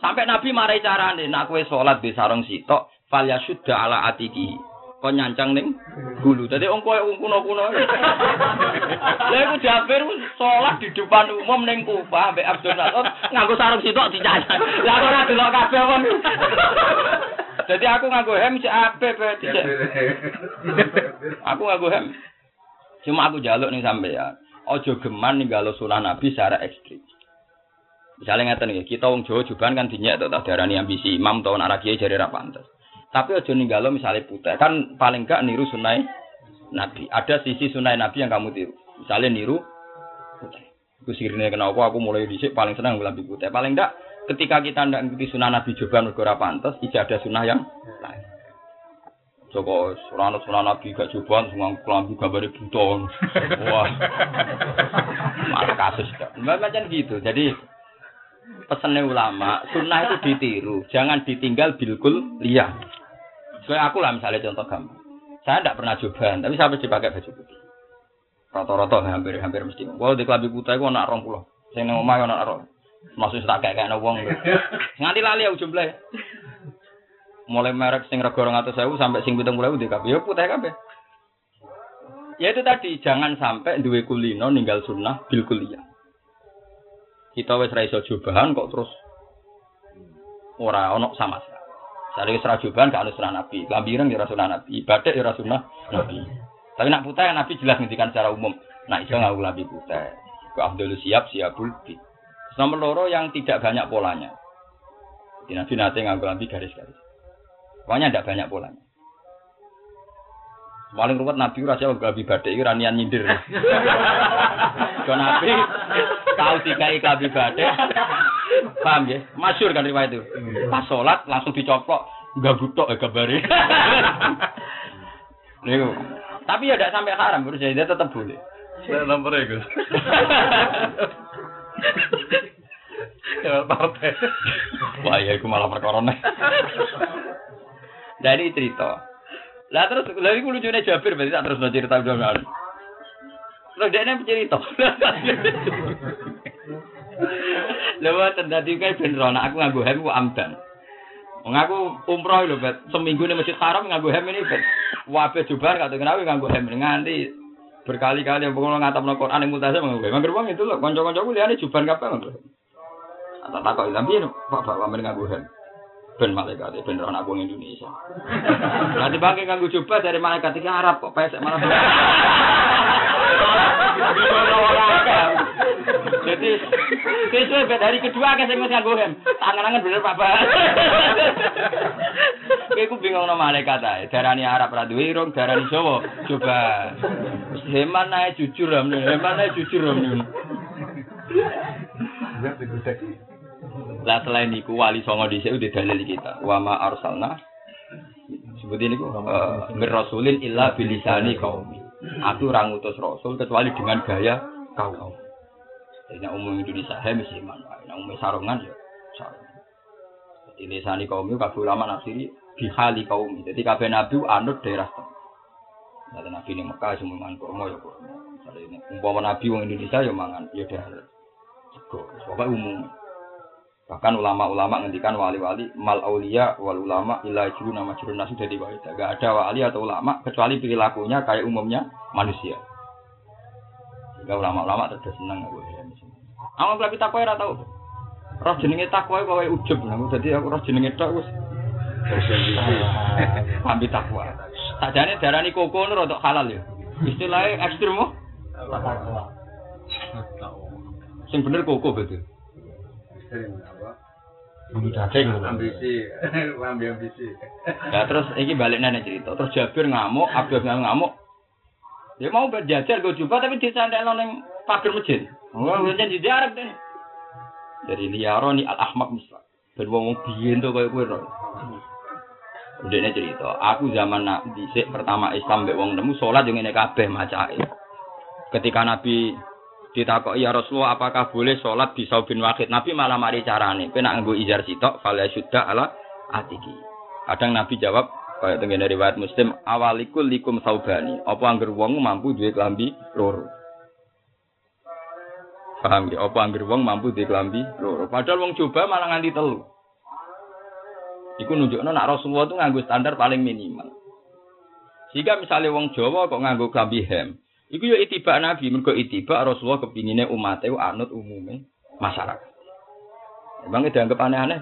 Sampai Nabi marai carane, nak kowe sholat di sarong sitok, fal yasudda ala atiki. Kau nyancang ning gulu. Tadi wong koyo wong kuno-kuno. Lah iku Jabir sholat di depan umum ning Kufah ambek Abdul Nasr nganggo sarung sitok dicancang. Lah kok ora delok kabeh wong. Jadi aku nganggo hem si ape. Aku nganggo hem. Cuma aku jaluk nih sampean. Ojo geman ninggalo sunah Nabi secara ekstrim. Misalnya ngeten ya, kita wong Jawa juban kan dinyak atau tak darani ambisi imam atau anak kiai jadi ra. Tapi ojo ninggalo misalnya putih, kan paling gak niru sunai Nabi. Ada sisi sunai Nabi yang kamu tiru. Misalnya niru putih. Itu sirine kenapa aku mulai dhisik paling senang lambi putih. Paling enggak ketika kita ndak ngikuti sunah Nabi juban mergo ora pantes, ijazah sunah yang lain. Joko surana sunah Nabi gak juban semua kelambi gambare buta. Wah. Malah kasus. Mbak macam gitu. Jadi pesannya ulama, sunnah itu ditiru, jangan ditinggal bilkul liya. Kayak aku lah misalnya contoh gampang. Saya tidak pernah jubahan, tapi saya pasti pakai baju putih. Rata-rata hampir hampir mesti. Wah di kelambi putih itu anak rong pulau. Saya neng omah anak rong. Maksudnya tak kayak kayak wong. Nganti lali aku jumlah. Mulai merek sing rego 200.000 sampai sing 70.000 di kabeh. Ya putih kabeh. Ya itu tadi, jangan sampai duwe kulino ninggal sunnah bil kuliah. Kita wis ra iso jubahan kok terus ora ono sama sekali. Sare wis ra jubahan gak sunnah Nabi. Lambiran ya sunnah Nabi, ibadah ya sunnah Nabi. Tapi nak putih Nabi jelas ngendikan secara umum. Nah, iso nganggo lambi putih. Ku Abdul siap siapul bi. Nomor loro yang tidak banyak polanya. Jadi Nabi nanti nganggo lambi garis-garis. Pokoknya tidak banyak polanya. Paling ruwet Nabi ora jauh gabi badhe iki ranian nyindir. Kau Nabi tahu dikai gabi badhe. Paham ya? Masyur kan riwayat itu. Pas sholat langsung dicoplok enggak butok ya. Niku. Tapi ya tidak sampai haram, menurut saya dia tetap boleh. Saya nomornya Gus. Ya partai. Wah, ya iku malah perkara nih. Dari cerita. Lah terus lha iku lucune Jabir berarti tak terus cerita udah Terus dia nih cerita. Lha tadi kayak ben rono aku nganggo hem ku amdan. Wong aku umroh lho, Bet. Seminggu ning Masjid Haram nganggo hem ini, Bet. Wabe jubar kata kenapa nganggo hem nganti berkali-kali yang pengen ngatamno Quran yang multazam nganggo hem. Mangger wong itu lho, kanca-kancaku liyane jubar kabeh nganggo. Tak takok tapi Pak Pak pamer nganggo hem. Ben malaikat ben rono aku Indonesia. Nanti bangke nganggo jubah dari malaikat iki Arab kok pesek malah. Jadi sesuai bet hari kedua kan saya nganggo hem. Tangan-tangan bener Pak. Kayak aku bingung nama malaikat ae. Darani Arab ra duwe irung, darani Jawa. Coba. Heman ae jujur am, heman ae jujur am. Lah selain iku wali songo dhisik udah dalil kita. Wa ma arsalna sebut ini ku uh, rasulin illa bilisani qaumi. Aku ora ngutus rasul kecuali dengan gaya kaum. Jadi umum Indonesia he mesti iman. Nek umum sarungan ya sarungan. Jadi lisani kaum itu kabeh ulama nafsiri bihali kaum. Jadi kabeh nabi anut daerah. Nah, nabi ini Mekah semua mangan kurma ya kurma. Misalnya umpama nabi wong Indonesia ya mangan ya daerah. Sego. Umum. Bahkan ulama-ulama ngendikan wali-wali mal aulia wal ulama ila juru nama juru nasu dari wahida. Gak ada wali atau ulama kecuali perilakunya kayak umumnya manusia. Sehingga ulama-ulama terus seneng aku ya. Aku tapi takwa ora tau. Roh jenenge takwa kowe ujub nah dadi aku roh jenenge tok wis. Ambil takwa. Sajane darani koko nu rodok halal ya. Istilahnya ekstrem mo. Sing bener koko betul. Bulu daging. ambisi lambi ambisi Nah terus iki balik nene cerita. Terus Jabir ngamuk, Abdul ngamuk. Dia mau berjajar gue jumpa tapi disantai ning pagar masjid. Oh, janji jarak deh. Dari liyaroni al ahmak misal. Ben wong biyen to koyo kowe ro. Ndekne cerita, aku zaman nak dhisik pertama Islam mbek wong nemu salat yo ngene kabeh macake. Ketika Nabi ditakoki ya Rasulullah apakah boleh sholat di saubin wakid Nabi malah mari carane. Kowe nak nganggo izar sitok fala syudda ala atiki. Kadang Nabi jawab kaya tengene riwayat Muslim awalikul likum saubani. Apa angger wong mampu duwe klambi loro? Paham ya apa angger wong mampu duwe klambi loro? Padahal wong coba malah nganti telu. Iku nunjukno nak Rasulullah itu nganggo standar paling minimal. Jika misalnya wong Jawa kok nganggo klambi hem Iku yo itibak Nabi, mergo itibak Rasulullah kepingine umat itu anut umume masyarakat. Emang dianggap aneh-aneh.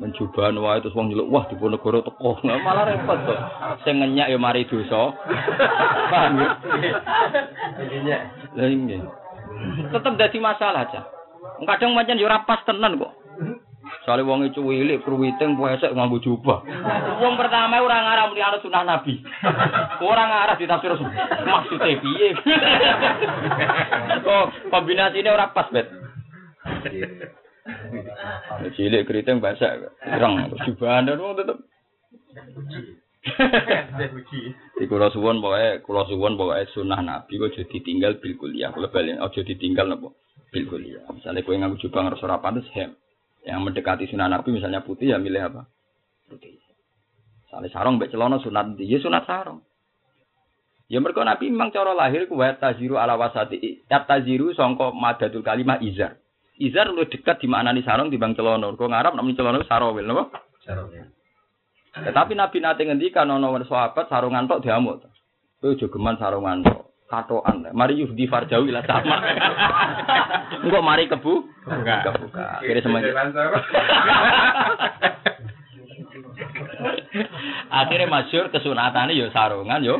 Mencoba wae terus wong nyeluk wah Diponegoro teko. Nah, malah repot to. Sing ngenyak yo mari dosa. Paham ya? Lah ini. Tetep dadi masalah aja. Kadang pancen yo ora pas tenan kok. Soale wong itu wilik kruwiting puesek nganggo jubah. Wong pertama ora ngarah muni anut sunah Nabi. Ora ngarah ditafsir maksudnya piye. Kok kombinasine ora pas, Bet. Cilik keriting basah, ireng jubahan dan wong tetep. Di kula suwun pokoke kula suwun pokoke sunah Nabi kok aja ditinggal bil kuliah. Kula balen aja ditinggal napa bil kuliah. Misale kowe nganggo jubah ora pantes hem. Yang mendekati sunah Nabi misalnya putih ya milih apa? Putih. Misalnya sarung mbek celana sunat dia sunat sarung. Ya mereka Nabi memang cara lahir ku wa taziru ala wasati. Ya taziru sangka madatul kalimah izar. Izar lu dekat di mana nih sarung di bang celana. Kau ngarap namanya celana sarawil, napa? Sarungnya. Tetapi Nabi nate ngendikan ono sahabat sarungan tok diamuk. Kowe aja geman sarungan tok. Katoan. Mari yufdi farjawi lah sama. Engko mari kebu. Buka. Kebuka. Akhirnya semuanya. Akhirnya masyur kesunatannya yo sarungan yo.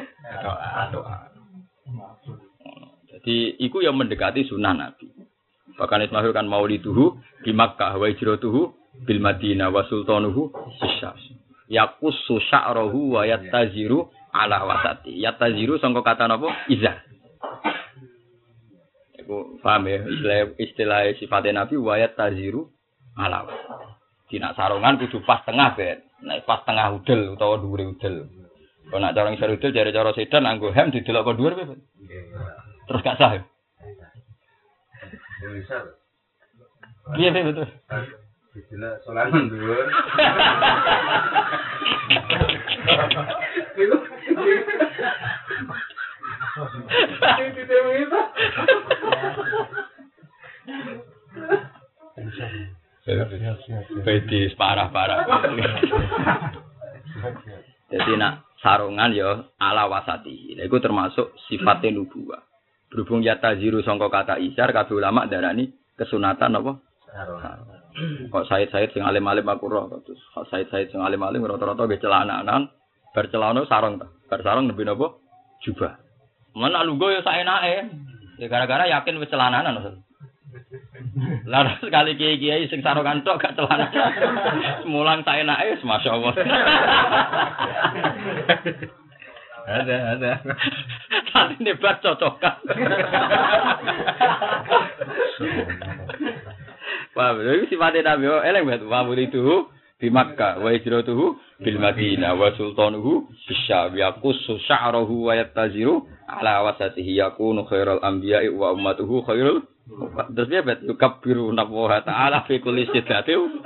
Jadi iku yang mendekati sunnah Nabi. Bahkan Ismail kan mauliduhu di Makkah wa hijratuhu bil Madinah wa sultanuhu bisyas. Yakusu sya'rahu wa yattaziru ala wasati. Yattaziru sangka kata napa? Izar. Iku paham ya istilah istilah sifatnya Nabi wa yattaziru ala. Dina sarungan kudu pas tengah bet. Nek pas tengah udel utawa dhuwure udel. Kalau nak cara ngisor udel jare cara sedan anggo hem didelok kok dhuwur bet. Terus gak sah. ya? Iya, betul. Bisa sholat mundur. Bedis parah-parah. Jadi nak sarungan ya ala wasati. Lha iku termasuk sifatnya nubuwah. Berhubung yata ziru sangka kata isar kabeh ulama darani kesunatan apa? Kok Said-Said sing alim-alim aku roh terus kok Said-Said sing alim-alim rata-rata ge celananan bar celana sarung ta. Bar sarung nembe napa? Jubah. Mana lungguh ya saenake. Ya gara-gara yakin wis celananan. Lah sekali kiai-kiai sing sarungan tok gak celana. Mulang saenake wis masyaallah. Ada, ada. Tadi nebat cocokan. Paham, itu sifatnya Nabi, oh, eleng banget. Wa itu? Di Makkah, wa hijratuhu bil Madinah, wa sultanuhu bisyam, yakusu sya'rahu wa yattaziru ala wasatihi. Yakunu khairul anbiya'i wa ummatuhu khairul Terus dia bet yukabbiru nabuha ta'ala fi kulli sidatiu.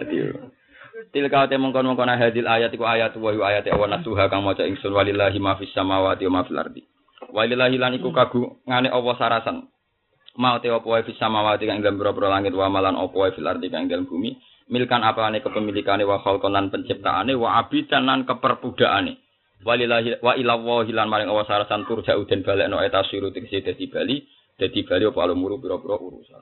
Jadi Tilka te mongkon mongkon hadil ayat iku ayat wa ayat wa nasuha kang maca ingsun walillahi ma fis samawati wa ma fil ardi. Walillahi lan iku kagu ngane Allah sarasan. Mau te apa wae fis samawati kang dalam boro langit wa malan apa wae fil ardi kang dalam bumi. Milkan apane kepemilikane wa khalqan lan penciptaane wa abidan lan keperbudaane. Walillahi wa ila wahi lan maring Allah sarasan turja uden balekno eta siru tegese dadi bali dadi bali apa alumuru pira-pira urusan.